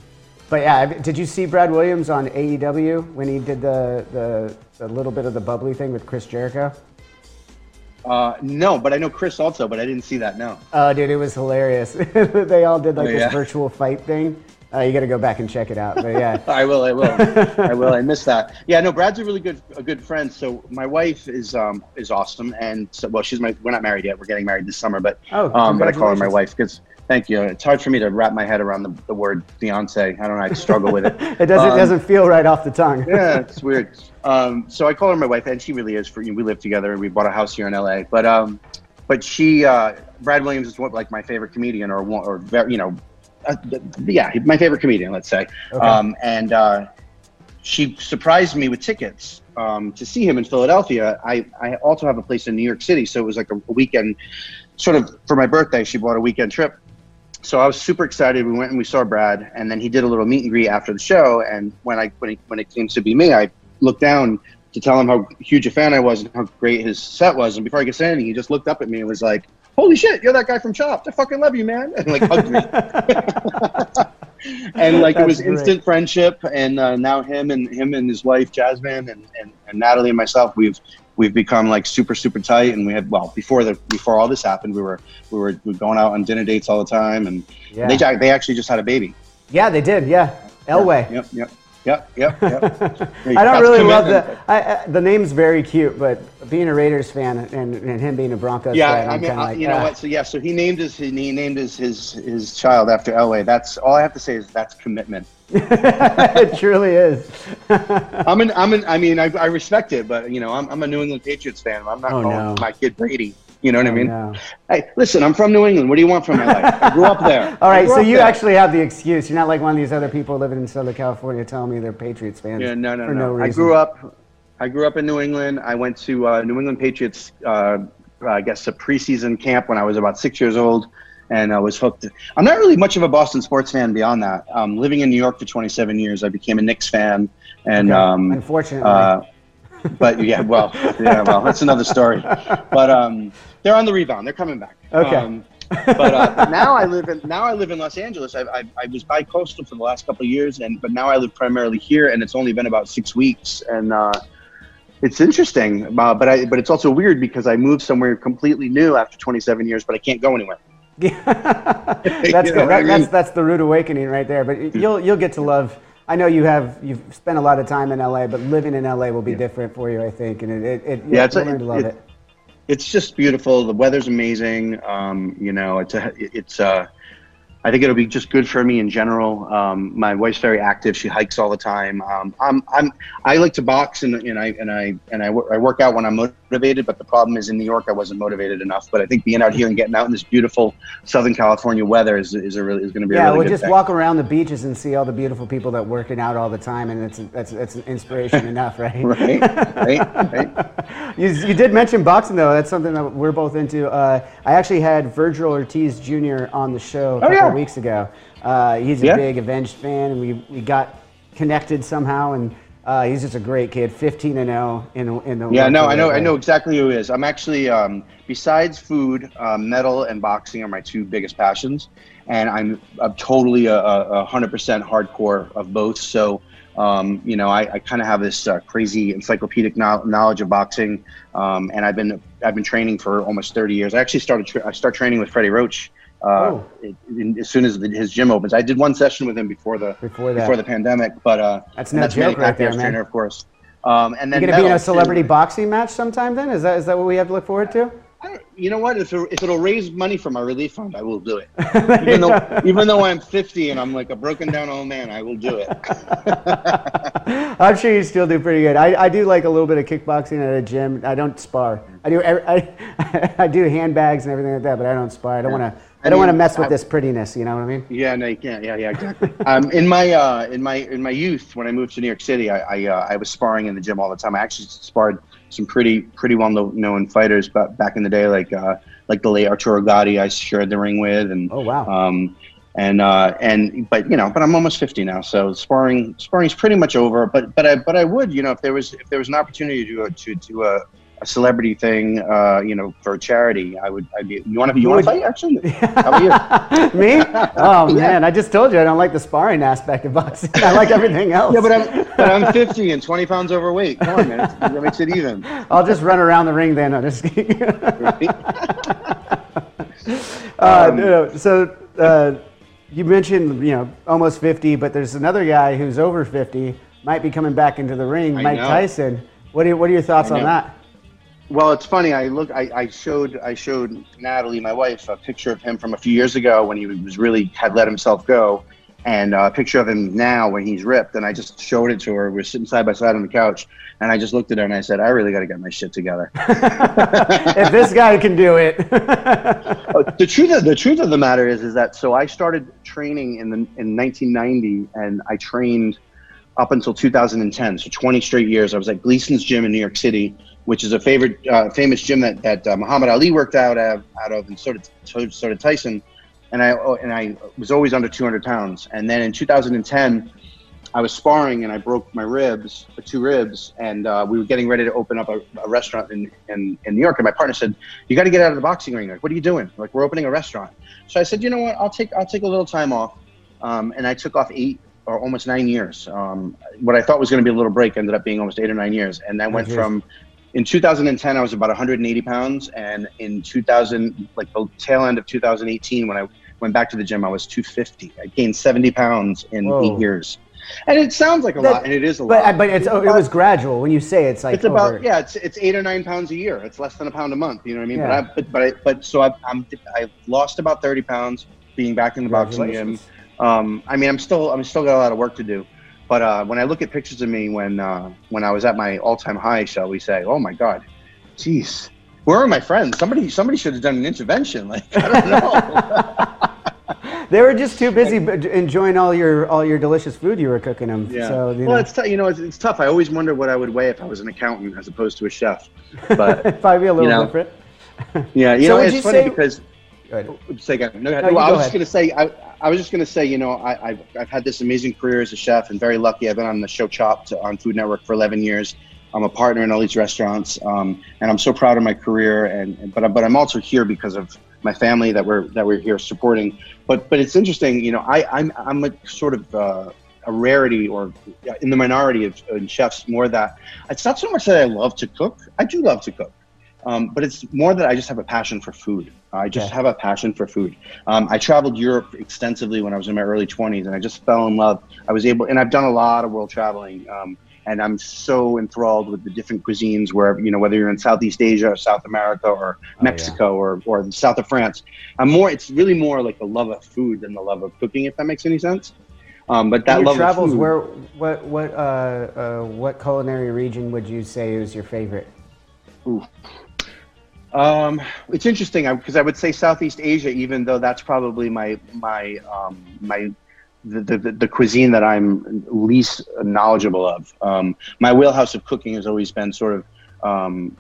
but yeah, did you see Brad Williams on AEW when he did the, the the little bit of the bubbly thing with Chris Jericho? uh, no, but I know Chris also, but I didn't see that. No. Oh, dude, it was hilarious. [laughs] they all did like Oh, this virtual fight thing. Uh, you got to go back and check it out. But yeah. [laughs] I will. I will. [laughs] I will. I missed that. Yeah. No. Brad's a really good, a good friend. So my wife is um is awesome, and so well, she's my. We're not married yet. We're getting married this summer, but Oh, um, but I call her my wife because. Thank you. It's hard for me to wrap my head around the, the word fiance. I don't know. I struggle with it. [laughs] It doesn't Um, doesn't feel right off the tongue. [laughs] yeah, it's weird. Um, so I call her my wife, and she really is. For we live together, and we bought a house here in LA. But um, but she, uh, Brad Williams is one, like my favorite comedian, or one, or very, you know, uh, yeah, my favorite comedian, let's say. Okay. Um, and uh, she surprised me with tickets um, to see him in Philadelphia. I, I also have a place in New York City, so it was like a, a weekend, sort of for my birthday. She bought a weekend trip. So I was super excited. We went and we saw Brad, and then he did a little meet and greet after the show. And when I when, he, when it came to be me, I looked down to tell him how huge a fan I was and how great his set was. And before I could say anything, he just looked up at me and was like, "Holy shit, you're that guy from Chopped! I fucking love you, man!" And like hugged me. [laughs] and like it was That's great. instant friendship. And uh, now him and him and his wife Jasmine and, and, and Natalie and myself, we've we've become like super super tight. And we had well before the before all this happened, we were we were, we were going out on dinner dates all the time, and Yeah. they they actually just had a baby. Yeah, they did. Yeah, Elway. Yep, yep, yep, yep. yep. [laughs] I don't really love the. I, I, the name's very cute, but being a Raiders fan and, and him being a Broncos Yeah, fan, I mean, I- like, you know ah. what? So yeah, so he named his he named his his his child after Elway. That's all I have to say is that's commitment. [laughs] it truly is. [laughs] I'm an I'm an I mean I, I respect it, but you know I'm I'm a New England Patriots fan. I'm not Oh, calling no. my kid Brady. You know what I Oh, mean? no. Hey, listen, I'm from New England. What do you want from my life? I grew up there. [laughs] All I right, so you there. actually have the excuse. You're not like one of these other people living in Southern California telling me they're Patriots fans. Yeah, no, no, for no. no I grew up. I grew up in New England. I went to uh, New England Patriots, uh, I guess, a preseason camp when I was about six years old, and I was hooked. I'm not really much of a Boston sports fan beyond that. Um, living in New York for 27 years, I became a Knicks fan, and Okay. um, Unfortunately. uh, but yeah, well, yeah, well, that's another story. But um, they're on the rebound. They're coming back. Okay. Um, but uh, now I live in now I live in Los Angeles. I, I, I was bi-coastal for the last couple of years, and but now I live primarily here, and it's only been about six weeks, and uh, it's interesting. Uh, but I but it's also weird because I moved somewhere completely new after 27 years, but I can't go anywhere. [laughs] that's You know good. I That, that's that's the rude awakening right there. But you'll you'll get to love. I know you have you've spent a lot of time in LA, but living in LA will be different for you, I think, and it it, it Yeah, you'll, it's a- learn to love it- it. it's just beautiful. The weather's amazing. Um, you know, it's a, it's uh, I think it'll be just good for me in general. Um, my wife's very active. She hikes all the time. Um, I'm, I'm, I like to box and, and I, and I, and I, I work out when I'm motivated, but the problem is in New York, I wasn't motivated enough. But I think being out here and getting out in this beautiful Southern California weather is, is a really, is going to be a Yeah, really we'll just thing. walk around the beaches and see all the beautiful people that working out all the time, and it's that's that's an inspiration [laughs] enough, right? Right, right, right. [laughs] You, you did mention boxing though. That's something that we're both into. Uh, I actually had Virgil Ortiz Jr. on the show Oh, yeah. Weeks ago. Uh, he's a Yeah. big Avenged fan, and we, we got connected somehow. And uh, he's just a great kid, 15 and 0 in the in the Yeah, no, I know, I know exactly who he is. I'm actually, um, besides food, uh, metal and boxing are my two biggest passions, and I'm, I'm totally a, a, a hundred percent hardcore of both. So, um, you know, I, I kind of have this uh, crazy encyclopedic know- knowledge of boxing, um, and I've been I've been training for almost 30 years. I actually started tra- I started training with Freddie Roach. Uh, Oh. in- as soon as the, his gym opens, I did one session with him before the Before that. before the pandemic. But uh, That's no Manny joke right there, man. trainer, of course. Um, and then You gonna be in a too. celebrity boxing match sometime? Then is that is that what we have to look forward to? I You know what? If, it, if it'll raise money for my relief fund, I will do it. [laughs] even though even though I'm 50 and I'm like a broken down old man, I will do it. [laughs] I'm sure you still do pretty good. I, I do like a little bit of kickboxing at a gym. I don't spar. I do every- I, [laughs] I do handbags and everything like that, but I don't spar. I don't want to. I I don't want to mess with I- this prettiness. You know what I mean? yeah, no, you can't. Yeah, yeah, exactly. [laughs] um, in my uh, in my in my youth, when I moved to New York City, I I, uh, I was sparring in the gym all the time. I actually sparred some pretty pretty well known fighters, but back in the day, like uh, like the late Arturo Gatti, I shared the ring with, and Oh wow. Um, and uh, and but you know, but I'm almost 50 now, so sparring sparring's pretty much over. But but I but I would, you know, if there was if there was an opportunity to to to a, a celebrity thing, uh, you know, for a charity, I would. I'd be. You want to you want to fight actually? [laughs] How about you? [laughs] Me? Oh man, I just told you I don't like the sparring aspect of boxing. I like everything else. Yeah, but I'm but I'm 50 and 20 pounds overweight. Come on, man, it's- that makes it even. I'll just run around the ring then. I'm just [laughs] uh, Um, no, no, so uh, you mentioned you know almost 50, but there's another guy who's over 50, might be coming back into the ring, I Mike know. Tyson. What are what are your thoughts on that? Well, it's funny. I look. I, I showed. I showed Natalie, my wife, a picture of him from a few years ago when he was really had let himself go, and uh, a picture of him now when he's ripped. And I just showed it to her. We are sitting side by side on the couch, and I just looked at her and I said, "I really got to get my shit together." [laughs] if this guy can do it, Uh, [laughs] the truth of the truth of the matter is is that so I started training in the in 1990 and I trained up until 2010 so 20 straight years I was at Gleason's gym in New York City which is a favorite uh, famous gym that that uh, Muhammad Ali worked out of, out of and so did so, so did Tyson and I oh, and I was always under 200 pounds and then in 2010 I was sparring and I broke my ribs, uh, two ribs, and uh, we were getting ready to open up a, a restaurant in, in, in New York. And my partner said, "You got to get out of the boxing ring. Like, what are you doing? Like, we're opening a restaurant." So I said, "You know what? I'll take I'll take a little time off." Um, and I took off eight or almost nine years. Um, what I thought was going to be a little break ended up being almost eight or nine years. And I went geez. from in 2010 I was about 180 pounds, and in 2000, like the tail end of 2018, when I went back to the gym, I was 250. I gained 70 pounds in Whoa. eight years. And it sounds like a That- lot, and it is a but lot. but it's, it was gradual. When you say it's like It's about over- yeah, it's it's eight or nine pounds a year. It's less than a pound a month. You know what I mean? Yeah. But I but but, I, but so I, I'm I lost about thirty pounds being back in the boxing gym. Um, I mean, I'm still I'm still got a lot of work to do. But uh, when I look at pictures of me when uh, when I was at my all time high, shall we say? Oh my God, jeez, where are my friends? Somebody somebody should have done an intervention. [laughs] Like I don't know. [laughs] they were just too busy b- enjoying all your all your delicious food you were cooking them. Yeah. So, you well, know, it's t- you know it's, it's tough. I always wonder what I would weigh if I was an accountant as opposed to a chef. But [laughs] probably a little you know, different. yeah, you So know it's you funny say- because Go ahead. say again. No, No, no, you I was just gonna say I, I was just gonna say you know I, I've I've had this amazing career as a chef and very lucky. I've been on the show Chopped on Food Network for 11 years. I'm a partner in all these restaurants, um, and I'm so proud of my career. And and- but but I'm also here because of my family that we're that we're here supporting. But but it's interesting, you know. I I'm I'm a sort of uh, a rarity or in the minority of in chefs more that it's not so much that I love to cook. I do love to cook. Um, but it's more that I just have a passion for food. I just Yeah. have a passion for food. Um, I traveled Europe extensively when I was in my early 20s, and I just fell in love. I was able, and I've done a lot of world traveling, um, and I'm so enthralled with the different cuisines. Where you know, whether you're in Southeast Asia, or South America, or Mexico, or or the south of France, I'm more. It's really more like the love of food than the love of cooking, if that makes any sense. Um, but that love travels, of food, where what what uh, uh, what culinary region would you say is your favorite? Um, it's interesting because I would say Southeast Asia, even though that's probably my my um, my the, the, the cuisine that I'm least knowledgeable of. Um, my wheelhouse of cooking has always been sort of um,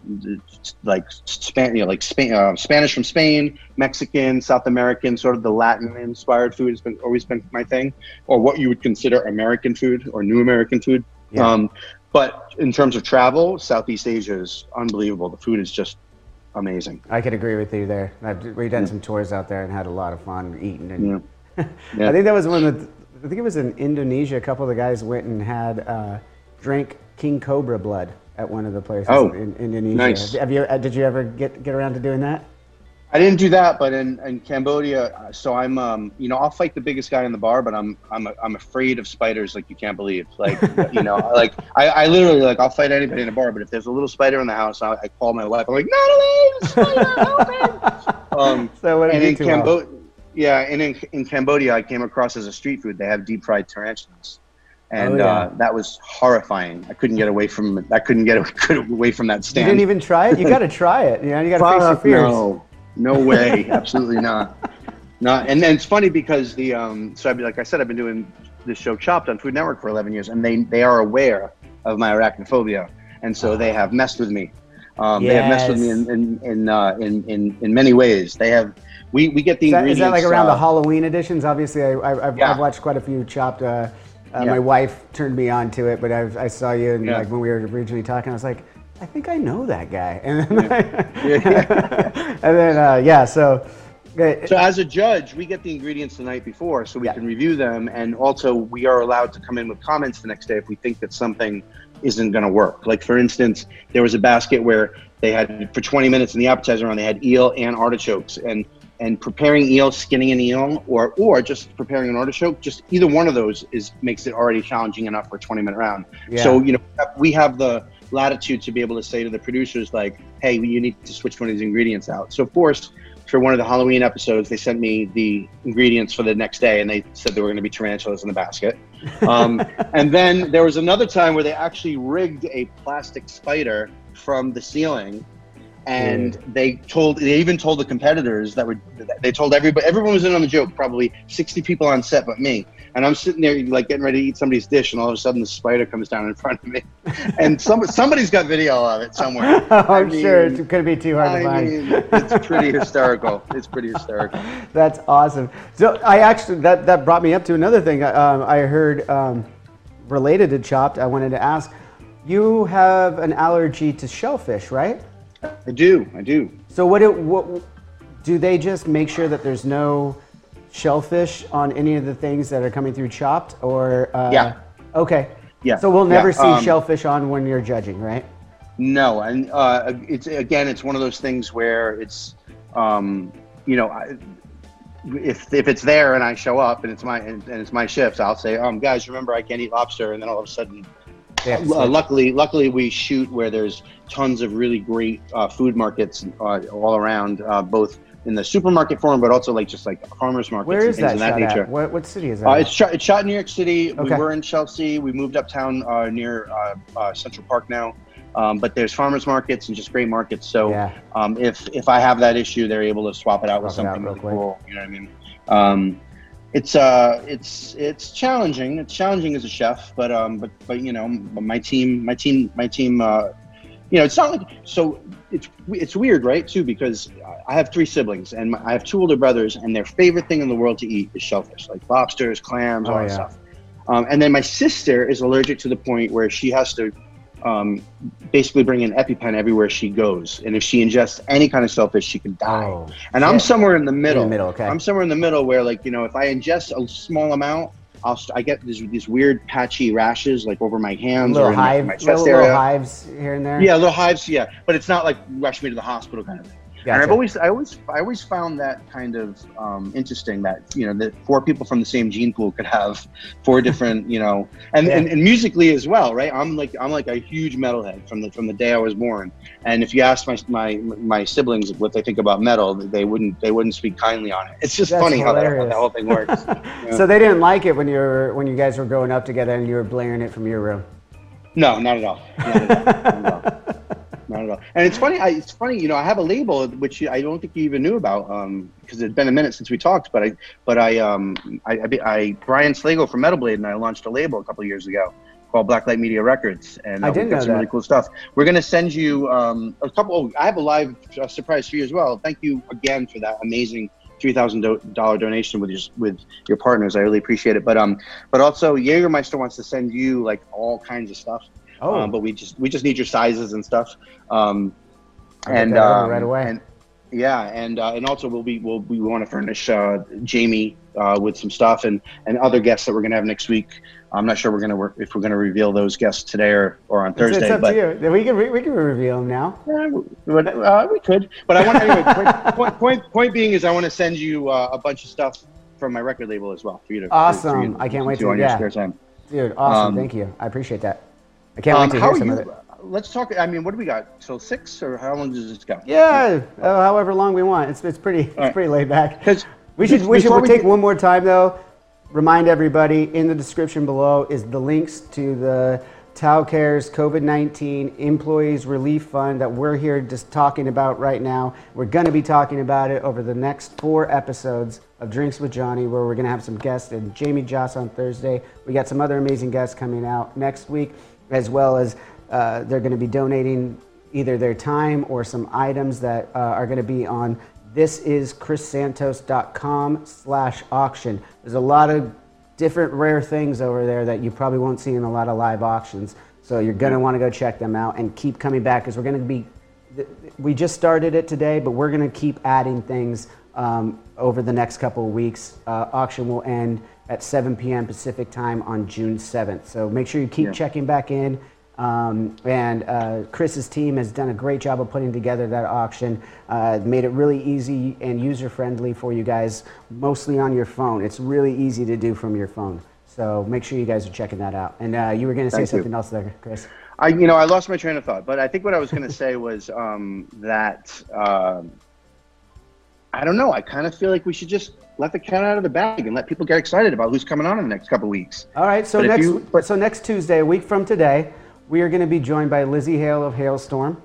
like Span, you know, like Spain, uh, Spanish from Spain, Mexican, South American, sort of the Latin-inspired food has been always been my thing, or what you would consider American food or New American food. Yeah. Um, but in terms of travel, Southeast Asia is unbelievable. The food is just amazing. I could agree with you there. I've, we've done some tours out there and had a lot of fun eating. And Yeah. [laughs] Yeah. I think that was one of the, I think it was in Indonesia. A couple of the guys went and had uh, drank king cobra blood at one of the places Oh, in Indonesia. nice. Have you? uh, Did you ever get get around to doing that? I didn't do that, but in, in Cambodia, so I'm, um, you know, I'll fight the biggest guy in the bar, but I'm, I'm, I'm afraid of spiders like you can't believe. Like, you know, like I, I literally like I'll fight anybody in a bar, but if there's a little spider in the house, I, I call my wife. I'm like, Natalie, spider! [laughs] Um, So what and in? Cambodia, yeah, and in, in Cambodia, I came across as a street food. They have deep fried tarantulas, and Oh, yeah. uh, that was horrifying. I couldn't get away from I couldn't get [laughs] away from that You didn't even try it. You got to [laughs] try it. You know, you got to face your fears. No, no way, absolutely not. Not, and then it's funny because the um, so been, like I said, I've been doing this show Chopped on Food Network for 11 years, and they they are aware of my arachnophobia, and so they have messed with me. Um, They have messed with me in in in, uh, in in in many ways. They have. We, we get the Is that, is ingredients. that like around uh, the Halloween editions? Obviously, I, I, I've, Yeah. I've watched quite a few chopped. Uh, uh, Yeah. My wife turned me on to it, but I've, I saw you and Yeah. like when we were originally talking, I was like, I think I know that guy. [laughs] And then, [laughs] and then uh, yeah, so. uh, So as a judge, we get the ingredients the night before, so we Yeah. can review them, and also we are allowed to come in with comments the next day if we think that something isn't going to work. Like for instance, there was a basket where they had for 20 minutes in the appetizer on, they had eel and artichokes, and and preparing eel, skinning an eel, or or just preparing an artichoke, just either one of those is makes it already challenging enough for a 20 minute round. Yeah. So you know we have the latitude to be able to say to the producers like, hey, you need to switch one of these ingredients out. So of course for one of the Halloween episodes, they sent me the ingredients for the next day, and they said there were going to be tarantulas in the basket. Um, [laughs] and then there was another time where they actually rigged a plastic spider from the ceiling, and they told they even told the competitors that were they told everybody everyone was in on the joke, probably sixty people on set but me. And I'm sitting there like getting ready to eat somebody's dish, and all of a sudden the spider comes down in front of me, [laughs] and some somebody's got video of it somewhere. [laughs] I'm I sure mean- it couldn't be too hard to find. mean, it's pretty hysterical. It's pretty hysterical. [laughs] That's awesome. So I actually that that brought me up to another thing. Um, I heard um, related to Chopped. I wanted to ask. You have an allergy to shellfish, right? I do. I do. So what? It, what do they just make sure that there's no shellfish on any of the things that are coming through Chopped, or uh, Yeah. Okay. Yeah. So we'll never Yeah, see um, shellfish on when you're judging, right? No, and uh, it's again, it's one of those things where it's, um, you know, I, if if it's there and I show up and it's my and, and it's my shift, I'll say, um, guys, remember I can't eat lobster, and then all of a sudden. Yeah, Uh, luckily, luckily we shoot where there's tons of really great uh, food markets uh, all around, uh, both in the supermarket form, but also like just like farmers markets Where and things that of that nature. at? What, what city is that? Uh, it's shot. It's shot in New York City. Okay. We were in Chelsea. We moved uptown uh, near uh, uh, Central Park now. Um, but there's farmers markets and just great markets. So Yeah. um, if if I have that issue, they're able to swap it out with Swap it out something real really quick. cool. You know what I mean? Um, it's uh it's it's challenging. It's challenging as a chef, but um but but you know my team my team my team uh you know it's not like so it's it's weird right too because I have three siblings and my, I have two older brothers and their favorite thing in the world to eat is shellfish like lobsters, clams, all Oh, that yeah. stuff. Um, and then my sister is allergic to the point where she has to um, basically bring an EpiPen everywhere she goes, and if she ingests any kind of shellfish, she could die. Oh, and I'm somewhere in the middle. middle, okay. I'm somewhere in the middle where, like, you know, if I ingest a small amount, I'll st- I get these these weird patchy rashes like over my hands little or in my, my chest little, area. little hives here and there. Yeah, little hives. Yeah, but it's not like rush me to the hospital kind of thing. And I've always, I always, I always found that kind of um, interesting that you know that four people from the same gene pool could have four different, you know, and, Yeah. and, and musically as well, right? I'm like I'm like a huge metalhead from the from the day I was born. And if you ask my my my siblings what they think about metal, they wouldn't they wouldn't speak kindly on it. It's just That's funny how that, how whole thing works. [laughs] So they didn't like it when you were when you guys were growing up together and you were blaring it from your room. No, not at all. Not at all. Not at all. [laughs] Not at all. And it's funny. I, it's funny. You know, I have a label which I don't think you even knew about because it's been a minute since we talked. But I, but I, um, I, I, I Brian Slagel from Metal Blade and I launched a label a couple of years ago called Blacklight Media Records, and I uh, didn't we've got some really cool stuff. We're gonna send you um, a couple. Oh, I have a live uh, surprise for you as well. Thank you again for that amazing three thousand dollar donation with your with your partners. I really appreciate it. But um, but also Jägermeister wants to send you like all kinds of stuff. Oh. Um, but we just we just need your sizes and stuff. Um, and um, right away. And, yeah, and uh, and also we'll be we'll we want to furnish uh, Jamie uh, with some stuff and and other guests that we're gonna have next week. I'm not sure we're gonna work if we're gonna reveal those guests today or, or on Thursday. it's up but to you. We can re- we can reveal them now. yeah, we, uh, we could. But I want anyway. [laughs] point, point, point, point being is I want to send you uh, a bunch of stuff from my record label as well for you to. Awesome. for you to I can't wait to- your yeah. Dude, awesome. Um, Thank you. I appreciate that. I can't Um, wait to hear some you? of it. Let's talk. I mean, what do we got? Till six, or how long does this go? Yeah, uh, however long we want. It's, it's pretty it's right. pretty laid back. We should we should we take one more time though. Remind everybody in the description below is the links to the Tao Cares COVID 19 Employees Relief Fund that we're here just talking about right now. We're going to be talking about it over the next four episodes of Drinks with Johnny, where we're going to have some guests and Jamie Joss on Thursday. We got some other amazing guests coming out next week, as well as uh, they're going to be donating either their time or some items that uh, are going to be on this is chrissantos.com slash auction. There's a lot of different rare things over there that you probably won't see in a lot of live auctions so you're going to want to go check them out and keep coming back because we're going to be we just started it today but we're going to keep adding things um, over the next couple of weeks. Uh, auction will end at 7 p.m pacific time on june 7th so make sure you keep Yeah. checking back in um, and uh, Chris's team has done a great job of putting together that auction. Uh, made it really easy and user friendly for you guys, mostly on your phone. It's really easy to do from your phone. So make sure you guys are checking that out. And uh, you were going to say Thank you. something else there, Chris. I, you know, I lost my train of thought, but I think what I was going to say was um, that um, I don't know. I kind of feel like we should just let the cat out of the bag and let people get excited about who's coming on in the next couple weeks. All right, so But next you- but- so next Tuesday, a week from today, we are going to be joined by Lizzie Hale of Halestorm.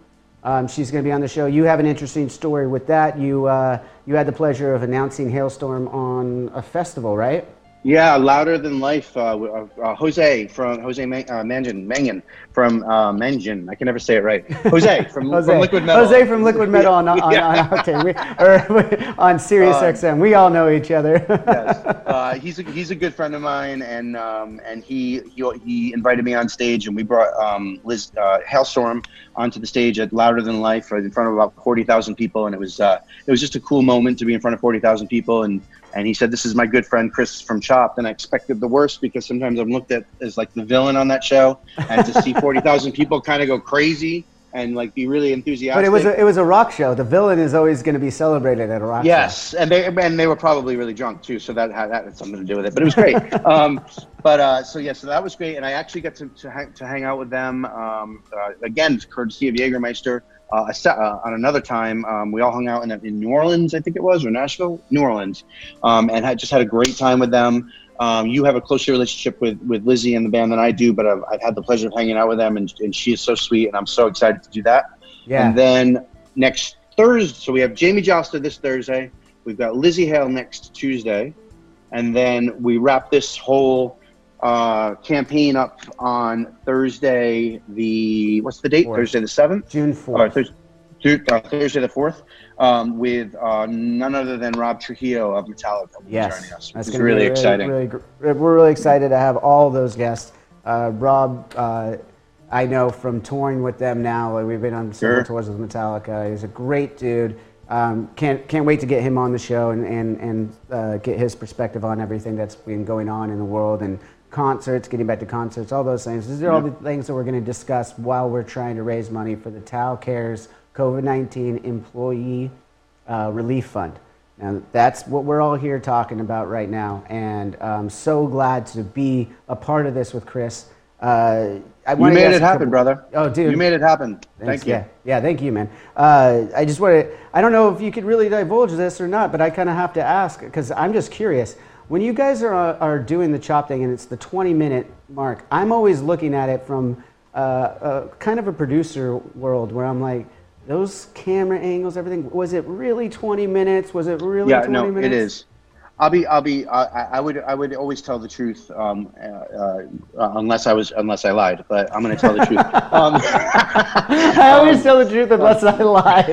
Um, she's going to be on the show. You have an interesting story with that. You uh, you had the pleasure of announcing Halestorm on a festival, right? Yeah, louder than life. Uh, uh, uh, Jose from Jose Man- uh, Mangan Mangan from uh, Mangan. I can never say it right. [laughs] Jose from, Jose, from Liquid Metal. Jose from Liquid Metal on, on, Yeah. on, Octane. We, or [laughs] on Sirius Um, XM. We all know each other. [laughs] yes. Uh, he's a, he's a good friend of mine, and um, and he, he he invited me on stage, and we brought um, Liz uh, Halestorm onto the stage at Louder Than Life right in front of about forty thousand people, and it was uh, it was just a cool moment to be in front of forty thousand people, and and he said, "This is my good friend Chris from Chopped," and I expected the worst because sometimes I'm looked at as like the villain on that show, and to see [laughs] forty thousand people kind of go crazy and like be really enthusiastic. but it was a, it was a rock show. The villain is always going to be celebrated at a rock show. Yes, and they and they were probably really drunk too, so that had, that had something to do with it. But it was great. [laughs] um, but uh, so yeah, so that was great, and I actually got to to hang, to hang out with them um, uh, again, courtesy of Jägermeister. Uh, a uh, on another time, um, we all hung out in, in New Orleans, I think it was, or Nashville, New Orleans, um, and had just had a great time with them. Um, you have a closer relationship with, with Lizzie and the band than I do, but I've, I've had the pleasure of hanging out with them, and, and she is so sweet, and I'm so excited to do that. Yeah. And then next Thursday, so we have Jamie Jasta this Thursday. We've got Lizzie Hale next Tuesday. and then we wrap this whole uh, campaign up on Thursday. The what's the date? Fourth. Thursday the seventh. June Uh, fourth. Thurs- Thu- uh, Thursday the fourth, um, with uh, none other than Rob Trujillo of Metallica Yes, joining us. that's gonna really be exciting. Really, gr- we're really excited to have all those guests. Uh, Rob, uh, I know from touring with them now. We've been on several Sure. tours with Metallica. He's a great dude. Um, can't can't wait to get him on the show and and and uh, get his perspective on everything that's been going on in the world and concerts, getting back to concerts, all those things. These are all the things that we're going to discuss while we're trying to raise money for the Tao Cares COVID nineteen employee uh, relief fund. Now, that's what we're all here talking about right now, and I'm so glad to be a part of this with Chris. Uh, I You made it happen, couple- brother. Oh, dude. You made it happen. Thanks, Thank you. Yeah, yeah, thank you, man. Uh, I just want to, I don't know if you could really divulge this or not, but I kind of have to ask because I'm just curious. When you guys are, are doing the chop thing and it's the 20 minute mark, I'm always looking at it from uh, uh, kind of a producer world where I'm like, those camera angles, everything, was it really 20 minutes? Was it really yeah, 20 no, minutes? it is. I'll be, I'll be, I, I would, I would always tell the truth, um, uh, uh, unless I was, unless I lied. But I'm going to tell the truth. [laughs] Um, I always tell the truth unless I lie.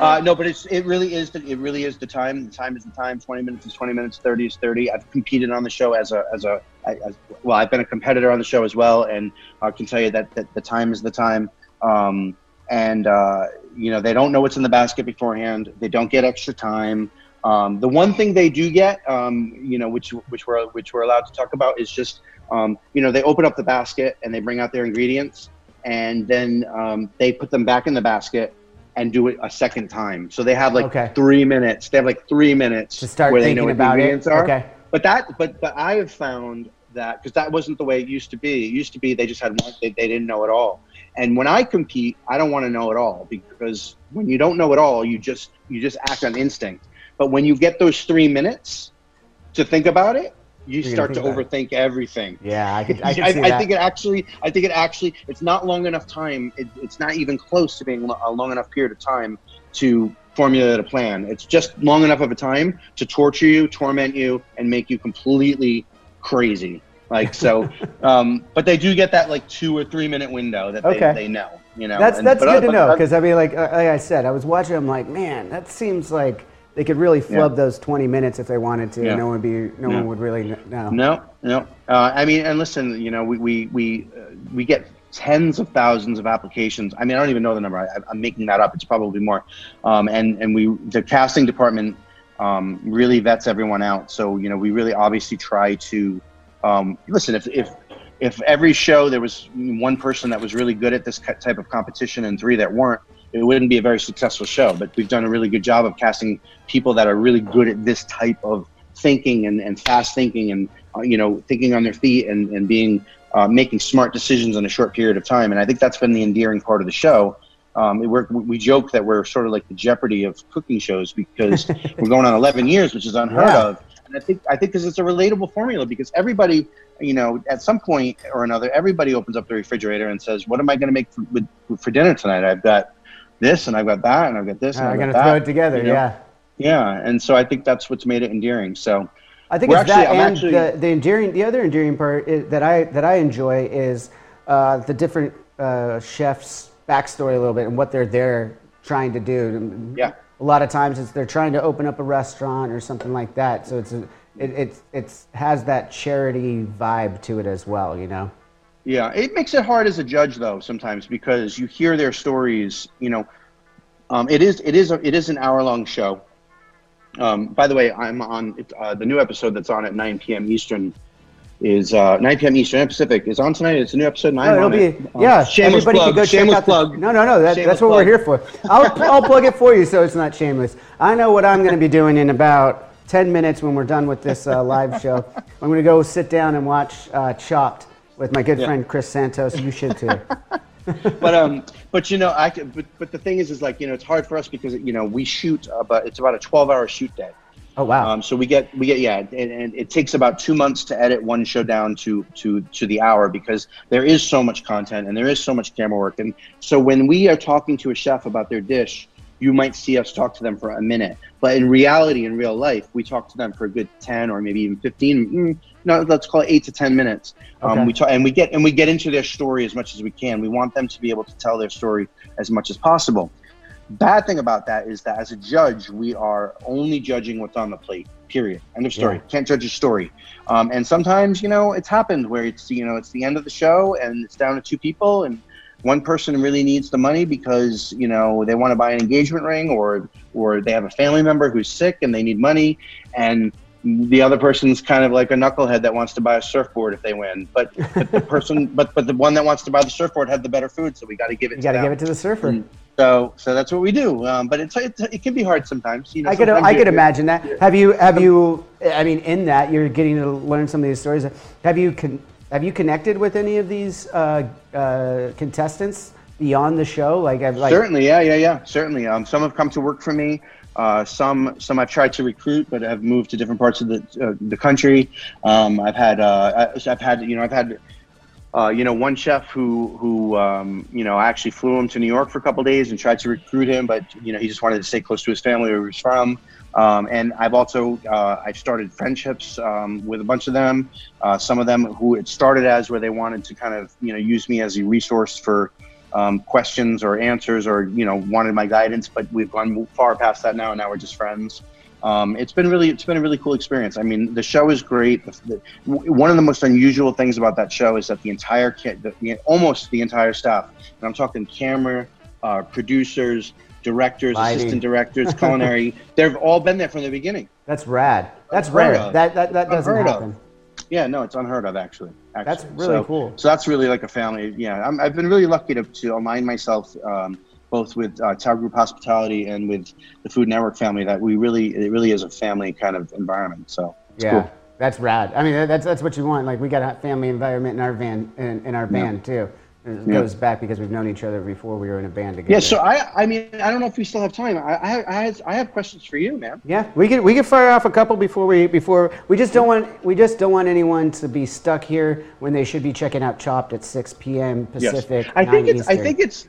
[laughs] uh, no, but it's, it really is, the, it really is the time. The time is the time. 20 minutes is 20 minutes. 30 is 30. I've competed on the show as a, as a, as, well, I've been a competitor on the show as well, and I can tell you that, that the time is the time. Um, and uh, you know they don't know what's in the basket beforehand. They don't get extra time. Um, the one thing they do get, um, you know, which which we're which we're allowed to talk about is just, um, you know, they open up the basket and they bring out their ingredients, and then um, they put them back in the basket and do it a second time. So they have like Okay. three minutes. They have like three minutes to start where they know what about the it. ingredients are. Okay. But that, but but I have found that because that wasn't the way it used to be. It used to be they just had one, they, they didn't know at all. And when I compete, I don't want to know it all because when you don't know it all, you just you just act on instinct. But when you get those three minutes to think about it, you You're start to think overthink everything. Yeah, I could, I [laughs] could I, I think it actually, I think it actually, it's not long enough time. It, it's not even close to being a long enough period of time to formulate a plan. It's just long enough of a time to torture you, torment you, and make you completely crazy. Like so, [laughs] um, but they do get that like two or three minute window that they, Okay. they know. You know, That's And- that's good uh, to know because I mean, like like I said, I was watching. I'm like, man, that seems like they could really flub those 20 minutes if they wanted to. Yeah. No one would be, no Yeah. one would really kn- know. No, no. Uh, I mean, and listen, you know, we we we, uh, we get tens of thousands of applications. I mean, I don't even know the number. I, I'm making that up. It's probably more. Um, and and we the casting department um, really vets everyone out. So you know, we really obviously try to um, listen. If if if every show there was one person that was really good at this type of competition and three that weren't, it wouldn't be a very successful show. But we've done a really good job of casting people that are really good at this type of thinking and, and fast thinking and uh, you know thinking on their feet and, and being uh, making smart decisions in a short period of time. And I think that's been the endearing part of the show. Um, we joke that we're sort of like the Jeopardy of cooking shows because [laughs] we're going on 11 years, which is unheard Yeah. of. And I think I think because it's a relatable formula because everybody, you know, at some point or another, everybody opens up the refrigerator and says, "What am I going to make for, with, for dinner tonight? I've got this and I've got that and I've got this and I'm I've got throw that." it together. you know? Yeah. Yeah, and so I think that's what's made it endearing. So I think it's actually- that I'm and actually- the, the endearing. The other endearing part is, that I that I enjoy is uh, the different uh, chefs' backstory a little bit and what they're there trying to do. Yeah. A lot of times it's they're trying to open up a restaurant or something like that. So it's a, it it's it's has that charity vibe to it as well. You know. Yeah, it makes it hard as a judge though sometimes because you hear their stories. You know, um, it is it is a, it is an hour long show. Um, by the way, I'm on uh, the new episode that's on at 9 p.m. Eastern. Is uh, 9 p.m. Eastern Pacific is on tonight. It's a new episode. And No, it'll on be it. Um, yeah. shameless everybody plug. can go check shameless out plug. the. No, no, no. That, that's what we're here for. I'll I'll plug it for you so it's not shameless. I know what I'm going to be doing in about 10 minutes when we're done with this uh, live show. I'm going to go sit down and watch uh, Chopped with my good friend Chris Santos. You should too. [laughs] but um, but you know, I but but the thing is, is like you know, it's hard for us because you know we shoot, uh, but it's about a 12-hour shoot day. Oh wow. Um, so we get we get yeah, and, and it takes about two months to edit one show down to to to the hour because there is so much content and there is so much camera work. And so when we are talking to a chef about their dish, you might see us talk to them for a minute. But in reality, in real life, we talk to them for a good 10 or maybe even 15, mm, no, let's call it eight to 10 minutes. Um, we talk, and we get, and we get into their story as much as we can. We want them to be able to tell their story as much as possible. Bad thing about that is that as a judge, we are only judging what's on the plate. Period. End of story. Yeah. Can't judge a story. Um, and sometimes, you know, it's happened where it's you know it's the end of the show and it's down to two people and one person really needs the money because you know they want to buy an engagement ring or or they have a family member who's sick and they need money and the other person's kind of like a knucklehead that wants to buy a surfboard if they win but, but the [laughs] person but but the one that wants to buy the surfboard had the better food so we got to give it You got to give it to the surfer. And so so that's what we do um, but it's, it, it can be hard sometimes you know I could I could imagine that. Have you have you? I mean, in that you're getting to learn some of these stories. Have you con- have you connected with any of these uh, uh, contestants beyond the show? Like, I've- like certainly yeah yeah yeah certainly um, some have come to work for me uh, some some I've tried to recruit but have moved to different parts of the uh, the country um, I've had uh, I- I've had you know I've had uh, you know one chef who who um, you know I actually flew him to New York for a couple days and tried to recruit him but you know he just wanted to stay close to his family where he was from. Um, and I've also uh, I've started friendships um, with a bunch of them. Uh, some of them who it started as where they wanted to kind of you know use me as a resource for um, questions or answers or you know wanted my guidance but we've gone far past that now and now we're just friends um, it's been really it's been a really cool experience i mean the show is great the, the, one of the most unusual things about that show is that the entire kit, the, almost the entire staff and i'm talking camera uh, producers directors Lighting. assistant directors [laughs] culinary they've all been there from the beginning that's rad. That's Unheard rare. of. That that, that doesn't Unheard of. happen. yeah, no, it's unheard of actually. actually. That's really So- cool. So that's really like a family. Yeah, I'm, I've been really lucky to, to align myself um, both with uh, Tao Group Hospitality and with the Food Network family. That we really, it really is a family kind of environment. So it's Yeah, cool. that's rad. I mean, that's that's what you want. Like we got a family environment in our van in, in our band too. It Yeah. goes back because we've known each other before we were in a band together. Yeah. So I, I mean, I don't know if we still have time. I, I, have- I, have, I have questions for you, man. Yeah, we could we could fire off a couple before we before we just don't want we just don't want anyone to be stuck here when they should be checking out Chopped at 6 p.m. Pacific. Yes. Pacific. I think 9 it's. I think it's.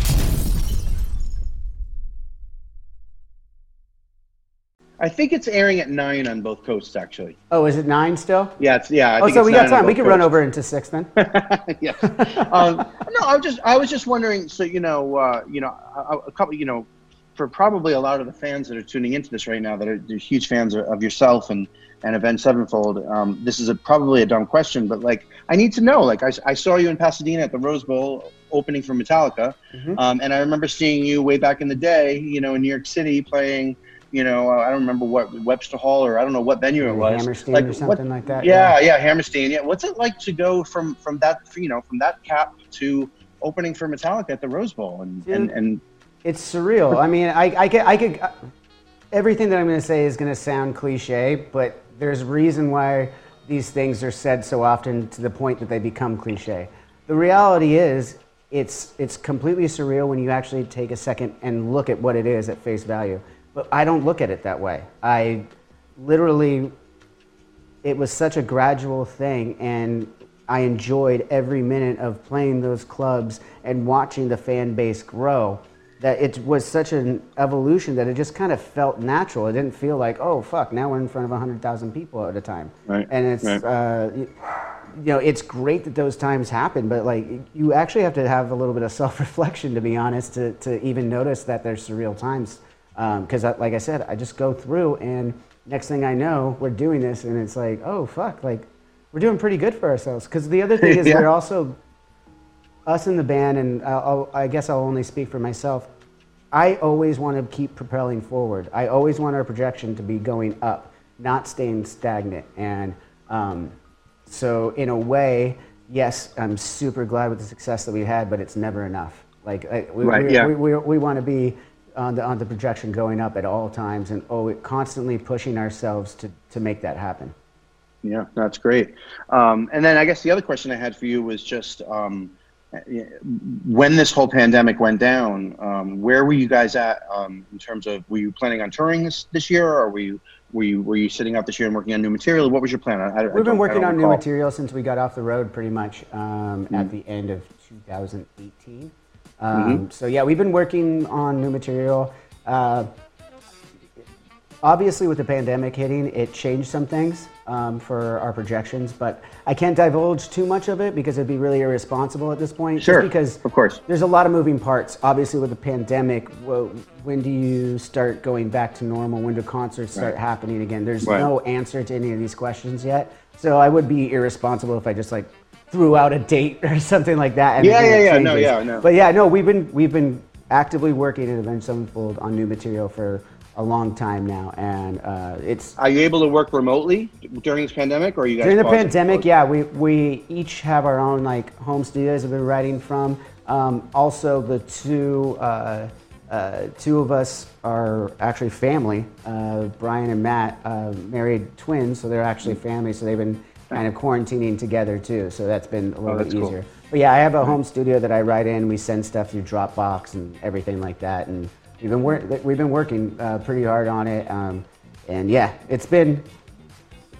I think it's airing at nine on both coasts, actually. Oh, is it nine still? Yeah. It's yeah. I oh, so it's we got time. We can run over into six then. [laughs] [laughs] yeah. Um, no, I was just I was just wondering. So you know, uh, you know, a, a couple, you know, for probably a lot of the fans that are tuning into this right now, that are huge fans of, of yourself and and Avenged Sevenfold. Um, this is a, probably a dumb question, but like I need to know. Like I, I saw you in Pasadena at the Rose Bowl opening for Metallica, Mm-hmm. um, and I remember seeing you way back in the day. You know, in New York City playing. You know, I don't remember what Webster Hall or I don't know what venue it was. Hammerstein or what- something like that, Yeah, yeah, Hammerstein. Yeah, what's it like to go from from that you know from that cap to opening for Metallica at the Rose Bowl and and, Dude. and It's surreal. I mean, I, I could, I could, uh, everything that I'm going to say is going to sound cliche, but there's a reason why these things are said so often to the point that they become cliche. The reality is, it's, it's completely surreal when you actually take a second and look at what it is at face value. But I don't look at it that way. I literally it was such a gradual thing and I enjoyed every minute of playing those clubs and watching the fan base grow that it was such an evolution that it just kind of felt natural. It didn't feel like, oh fuck, now we're in front of 100,000 people at a time. Right, And it's, right. uh, you know, it's great that those times happen, but like you actually have to have a little bit of [laughs] self-reflection, to be honest, to, to even notice that there's surreal times. Because, like I said, I just go through, and next thing I know, we're doing this, and it's like, oh fuck, like we're doing pretty good for ourselves. Because the other thing [laughs] is, Yeah. we're also us in the band, and I'll, I'll, I guess I'll only speak for myself. I always want to keep propelling forward. I always want our projection to be going up, not staying stagnant. And um, so, in a way, yes, I'm super glad with the success that we had, but it's never enough. Like I- we, Right, we, yeah. we, we, we want to be on the on the projection going up at all times, and oh, constantly pushing ourselves to to make that happen. Yeah, that's great. Um, and then I guess the other question I had for you was just um, when this whole pandemic went down, um, where were you guys at um, in terms of were you planning on touring this, this year, or were you were you were you sitting out this year and working on new material? What was your plan? I, We've been working on recall. new material since we got off the road, pretty much um, mm-hmm. at the end of 2018. Um, mm-hmm. So yeah, we've been working on new material. Uh, obviously, with the pandemic hitting, it changed some things um, for our projections, but I can't divulge too much of it because it'd be really irresponsible at this point. Sure, because of course, there's a lot of moving parts. Obviously, with the pandemic, when do you start going back to normal? When do concerts start right. happening again? There's right. no answer to any of these questions yet. So I would be irresponsible if I just like threw out a date [laughs] or something like that. And yeah, yeah, yeah. No, yeah, no. But yeah, no, we've been we've been actively working at Avenged Sevenfold on new material for a long time now, and uh, it's. Are you able to work remotely during this pandemic, or are you guys? During the pandemic, yeah, we we each have our own like home studios we've been writing from. Um, also, the two. Uh, uh, two of us are actually family. Uh, Brian and Matt, uh, married twins, so they're actually family. So they've been kind of quarantining together too. So that's been a little oh, bit easier. Cool. But yeah, I have a home studio that I write in. We send stuff through Dropbox and everything like that. And we've been wor- we've been working uh, pretty hard on it. Um, and yeah, it's been.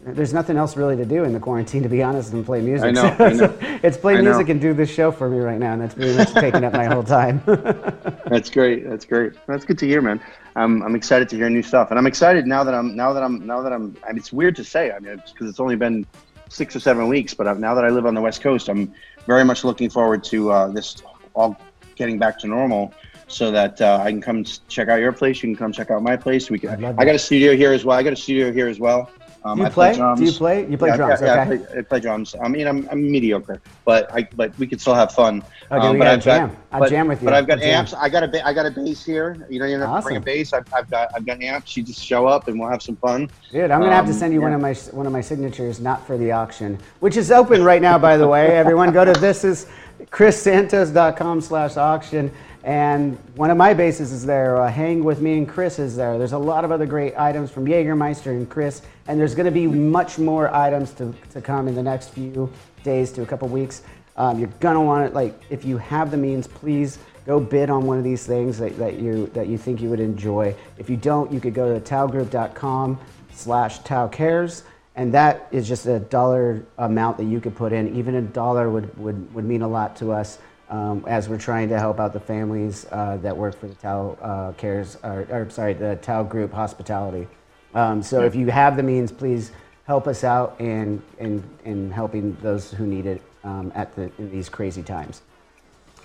There's nothing else really to do in the quarantine, [laughs] to be honest, than play music. I know. [laughs] So, I know. it's play I music know. and do this show for me right now, and that's pretty much taking up my whole time. [laughs] that's great. That's great. That's good to hear, man. I'm, I'm excited to hear new stuff, and I'm excited now that I'm now that I'm now that I'm. I mean, it's weird to say. I mean, because it's only been six or seven weeks. But now that I live on the West Coast, I'm very much looking forward to uh, this all getting back to normal, so that uh, I can come check out your place. You can come check out my place. We can. I, I got a studio here as well. I got a studio here as well. Um, you play? play Do you play? You play yeah, drums? Yeah, okay. I, play, I play drums. I mean, I'm, I'm mediocre, but I but we could still have fun. Okay, um, we but I've jam. Got, I'll jam with you. But I've got amps. I got a I got a bass here. You know, you have awesome. to bring a bass. I've, I've, got I've got amps. You just show up and we'll have some fun. Dude, I'm gonna um, have to um, send you yeah. one of my one of my signatures, not for the auction, which is open right now, by the way. Everyone, go to [laughs] this is chrissantos.com/auction. And one of my bases is there. Uh, Hang with me and Chris is there. There's a lot of other great items from Jägermeister and Chris, and there's going to be much more items to, to come in the next few days to a couple weeks. Um, you're gonna want it. Like, if you have the means, please go bid on one of these things that, that you that you think you would enjoy. If you don't, you could go to taogroup.com slash taocares and that is just a dollar amount that you could put in. Even a dollar would, would, would mean a lot to us um, as we're trying to help out the families uh, that work for the Tao uh, Cares, or, or, sorry, the Tao Group Hospitality. Um, so if you have the means, please help us out in, in, in helping those who need it um, at the, in these crazy times.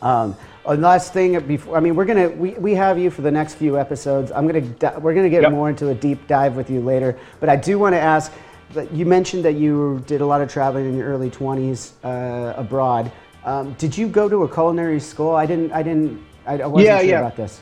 Um, last thing before, I mean, we're gonna we, we have you for the next few episodes. I'm gonna we're gonna get yep. more into a deep dive with you later. But I do want to ask. You mentioned that you did a lot of traveling in your early 20s uh, abroad. Um, did you go to a culinary school? I didn't. I didn't. I, wasn't yeah, sure yeah. about this.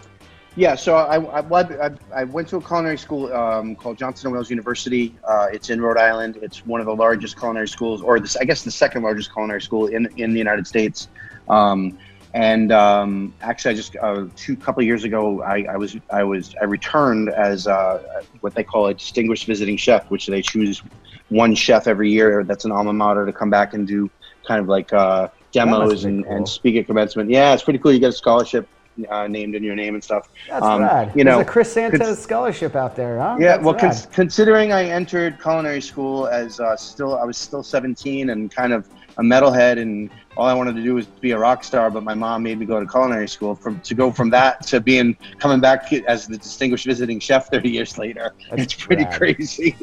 Yeah, so I, I, I, went to a culinary school um, called Johnson and Wales University. Uh, it's in Rhode Island. It's one of the largest culinary schools, or this, I guess the second largest culinary school in in the United States. Um, and um, actually, I just uh, two couple of years ago, I, I, was I was I returned as uh, what they call a distinguished visiting chef, which they choose one chef every year. That's an alma mater to come back and do kind of like uh, demos and, cool. and speak at commencement. Yeah, it's pretty cool. You get a scholarship uh, named in your name and stuff. That's um, rad. You know, There's a Chris Santos cons- scholarship out there, huh? Yeah. That's well, cons- considering I entered culinary school as uh, still, I was still 17 and kind of a metalhead and all I wanted to do was be a rock star, but my mom made me go to culinary school. From to go from that to being coming back as the distinguished visiting chef 30 years later, That's it's pretty rad. crazy.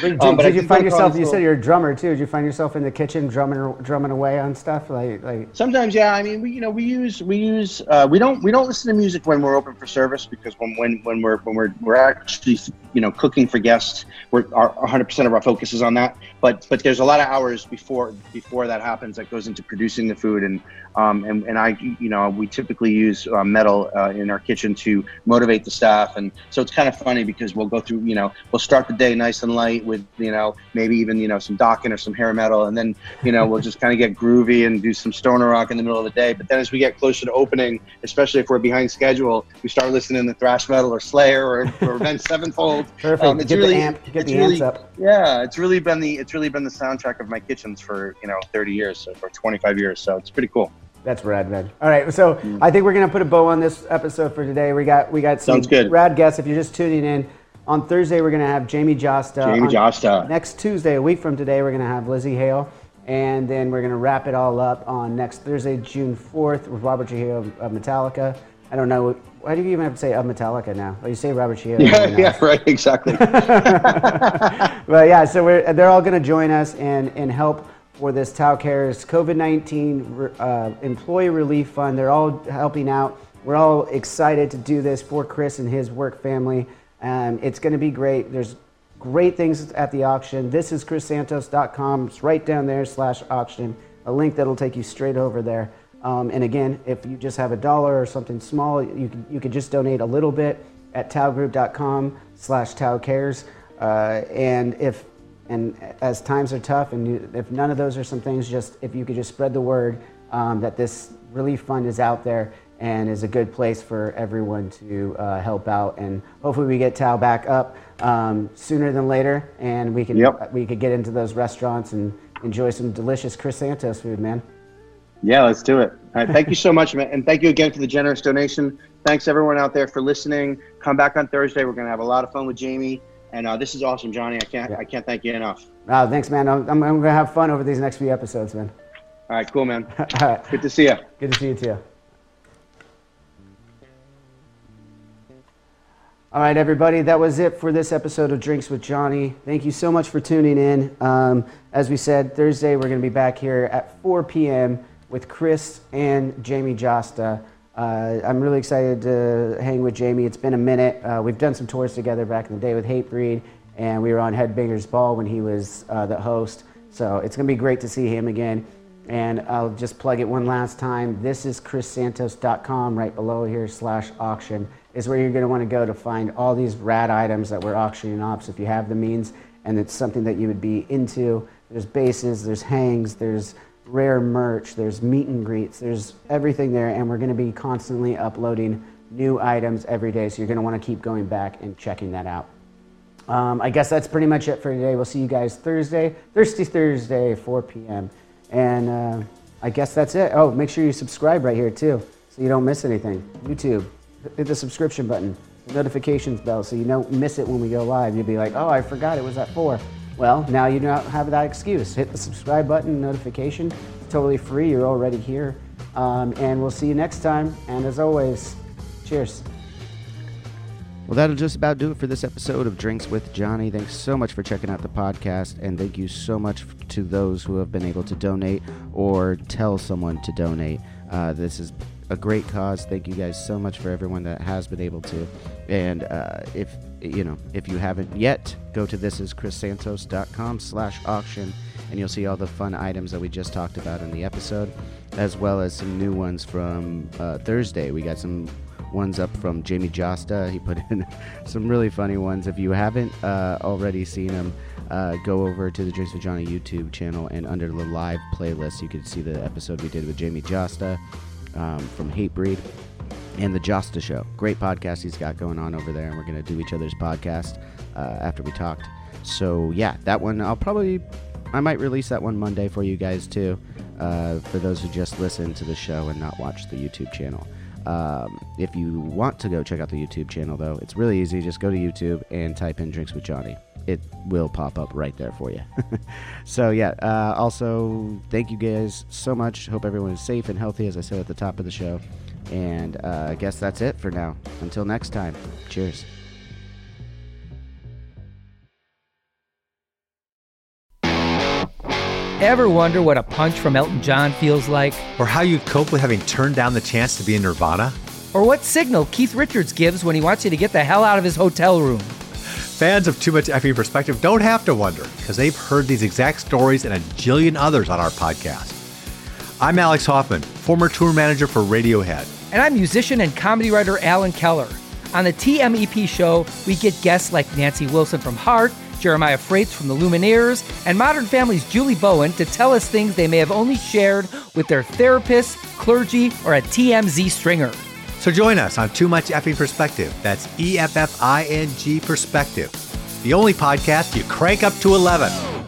did, [laughs] um, did you find yourself? You said you're a drummer too. Did you find yourself in the kitchen drumming drumming away on stuff like like? Sometimes, yeah. I mean, we you know we use we use uh, we don't we don't listen to music when we're open for service because when when when we're when we're we're actually you know cooking for guests, we're our 100 percent of our focus is on that. But but there's a lot of hours before before that happens that goes into into producing the food and um, and, and I, you know, we typically use uh, metal uh, in our kitchen to motivate the staff. And so it's kind of funny because we'll go through, you know, we'll start the day nice and light with, you know, maybe even, you know, some Dokken or some hair metal. And then, you know, we'll just kind of get groovy and do some stoner rock in the middle of the day. But then as we get closer to opening, especially if we're behind schedule, we start listening to thrash metal or Slayer or, or Avenged [laughs] Sevenfold. Perfect. Um, it's get really, the amp, get the really, amps up. Yeah, it's really been the it's really been the soundtrack of my kitchens for you know 30 years, so for 25 years. So it's pretty cool. That's rad, man. All right, so mm. I think we're gonna put a bow on this episode for today. We got we got some Sounds good. rad guests. If you're just tuning in, on Thursday we're gonna have Jamie Jasta. Jamie on, Jasta. Next Tuesday, a week from today, we're gonna have Lizzie Hale, and then we're gonna wrap it all up on next Thursday, June 4th, with Robert Trujillo of, of Metallica. I don't know. Why do you even have to say of Metallica now? Oh, you say Robert Trujillo. Yeah, yeah, right, exactly. [laughs] but yeah, so we're, they're all going to join us and, and help for this Tao Cares COVID 19 uh, Employee Relief Fund. They're all helping out. We're all excited to do this for Chris and his work family. Um, it's going to be great. There's great things at the auction. This is chrissantos.com. It's right down there slash auction. A link that'll take you straight over there. Um, and again, if you just have a dollar or something small, you can, you can just donate a little bit at taogroup.com slash taocares. Uh, and if and as times are tough, and you, if none of those are some things, just if you could just spread the word um, that this relief fund is out there and is a good place for everyone to uh, help out. And hopefully, we get Tao back up um, sooner than later, and we can yep. we could get into those restaurants and enjoy some delicious Chris Santos food, man. Yeah, let's do it. All right, thank you so much, man, and thank you again for the generous donation. Thanks everyone out there for listening. Come back on Thursday. We're gonna have a lot of fun with Jamie. And uh, this is awesome, Johnny. I can't yeah. I can't thank you enough. Oh, thanks, man. I'm, I'm, gonna have fun over these next few episodes, man. All right, cool, man. [laughs] All right. Good to see you. Good to see you too. All right, everybody, that was it for this episode of Drinks with Johnny. Thank you so much for tuning in. Um, as we said, Thursday we're going to be back here at 4 p.m. with Chris and Jamie Jasta. Uh, I'm really excited to hang with Jamie. It's been a minute. Uh, we've done some tours together back in the day with Hatebreed, and we were on Headbangers Ball when he was uh, the host. So it's going to be great to see him again. And I'll just plug it one last time. This is chrissantos.com right below here slash auction is where you're going to want to go to find all these rad items that we're auctioning off. So if you have the means and it's something that you would be into, there's bases, there's hangs, there's rare merch, there's meet and greets, there's everything there, and we're going to be constantly uploading new items every day. So you're going to want to keep going back and checking that out. Um, I guess that's pretty much it for today. We'll see you guys Thursday, Thirsty Thursday, 4 p.m. And uh, I guess that's it. Oh, make sure you subscribe right here too, so you don't miss anything. YouTube, hit the subscription button, the notifications bell, so you don't miss it when we go live. You'll be like, oh, I forgot it was at 4. Well, now you don't have that excuse. Hit the subscribe button, notification. It's totally free. You're already here. Um, and we'll see you next time. And as always, cheers. Well, that'll just about do it for this episode of Drinks with Johnny. Thanks so much for checking out the podcast, and thank you so much to those who have been able to donate or tell someone to donate. Uh, this is a great cause. Thank you guys so much for everyone that has been able to. And uh, if you know if you haven't yet, go to thisischrissantos.com slash auction, and you'll see all the fun items that we just talked about in the episode, as well as some new ones from uh, Thursday. We got some ones up from Jamie Jasta. He put in [laughs] some really funny ones. If you haven't uh, already seen them, uh, go over to the Drinks with Johnny YouTube channel and under the live playlist, you can see the episode we did with Jamie Jasta um, from Hatebreed and the Jasta Show. Great podcast he's got going on over there, and we're going to do each other's podcast uh, after we talked. So yeah, that one I'll probably I might release that one Monday for you guys too, uh, for those who just listen to the show and not watch the YouTube channel. Um, if you want to go check out the YouTube channel, though, it's really easy. Just go to YouTube and type in Drinks with Johnny. It will pop up right there for you. [laughs] so, yeah, uh, also, thank you guys so much. Hope everyone is safe and healthy, as I said at the top of the show. And uh, I guess that's it for now. Until next time, cheers. Ever wonder what a punch from Elton John feels like? Or how you'd cope with having turned down the chance to be in Nirvana? Or what signal Keith Richards gives when he wants you to get the hell out of his hotel room? Fans of Too Much Effing Perspective don't have to wonder because they've heard these exact stories and a jillion others on our podcast. I'm Alex Hoffman, former tour manager for Radiohead. And I'm musician and comedy writer Alan Keller. On the TMEP show, we get guests like Nancy Wilson from Heart, Jeremiah Fraites from the Lumineers, and Modern Family's Julie Bowen to tell us things they may have only shared with their therapist, clergy, or a TMZ stringer. So join us on Too Much Effing Perspective. That's E F F I N G Perspective. The only podcast you crank up to 11.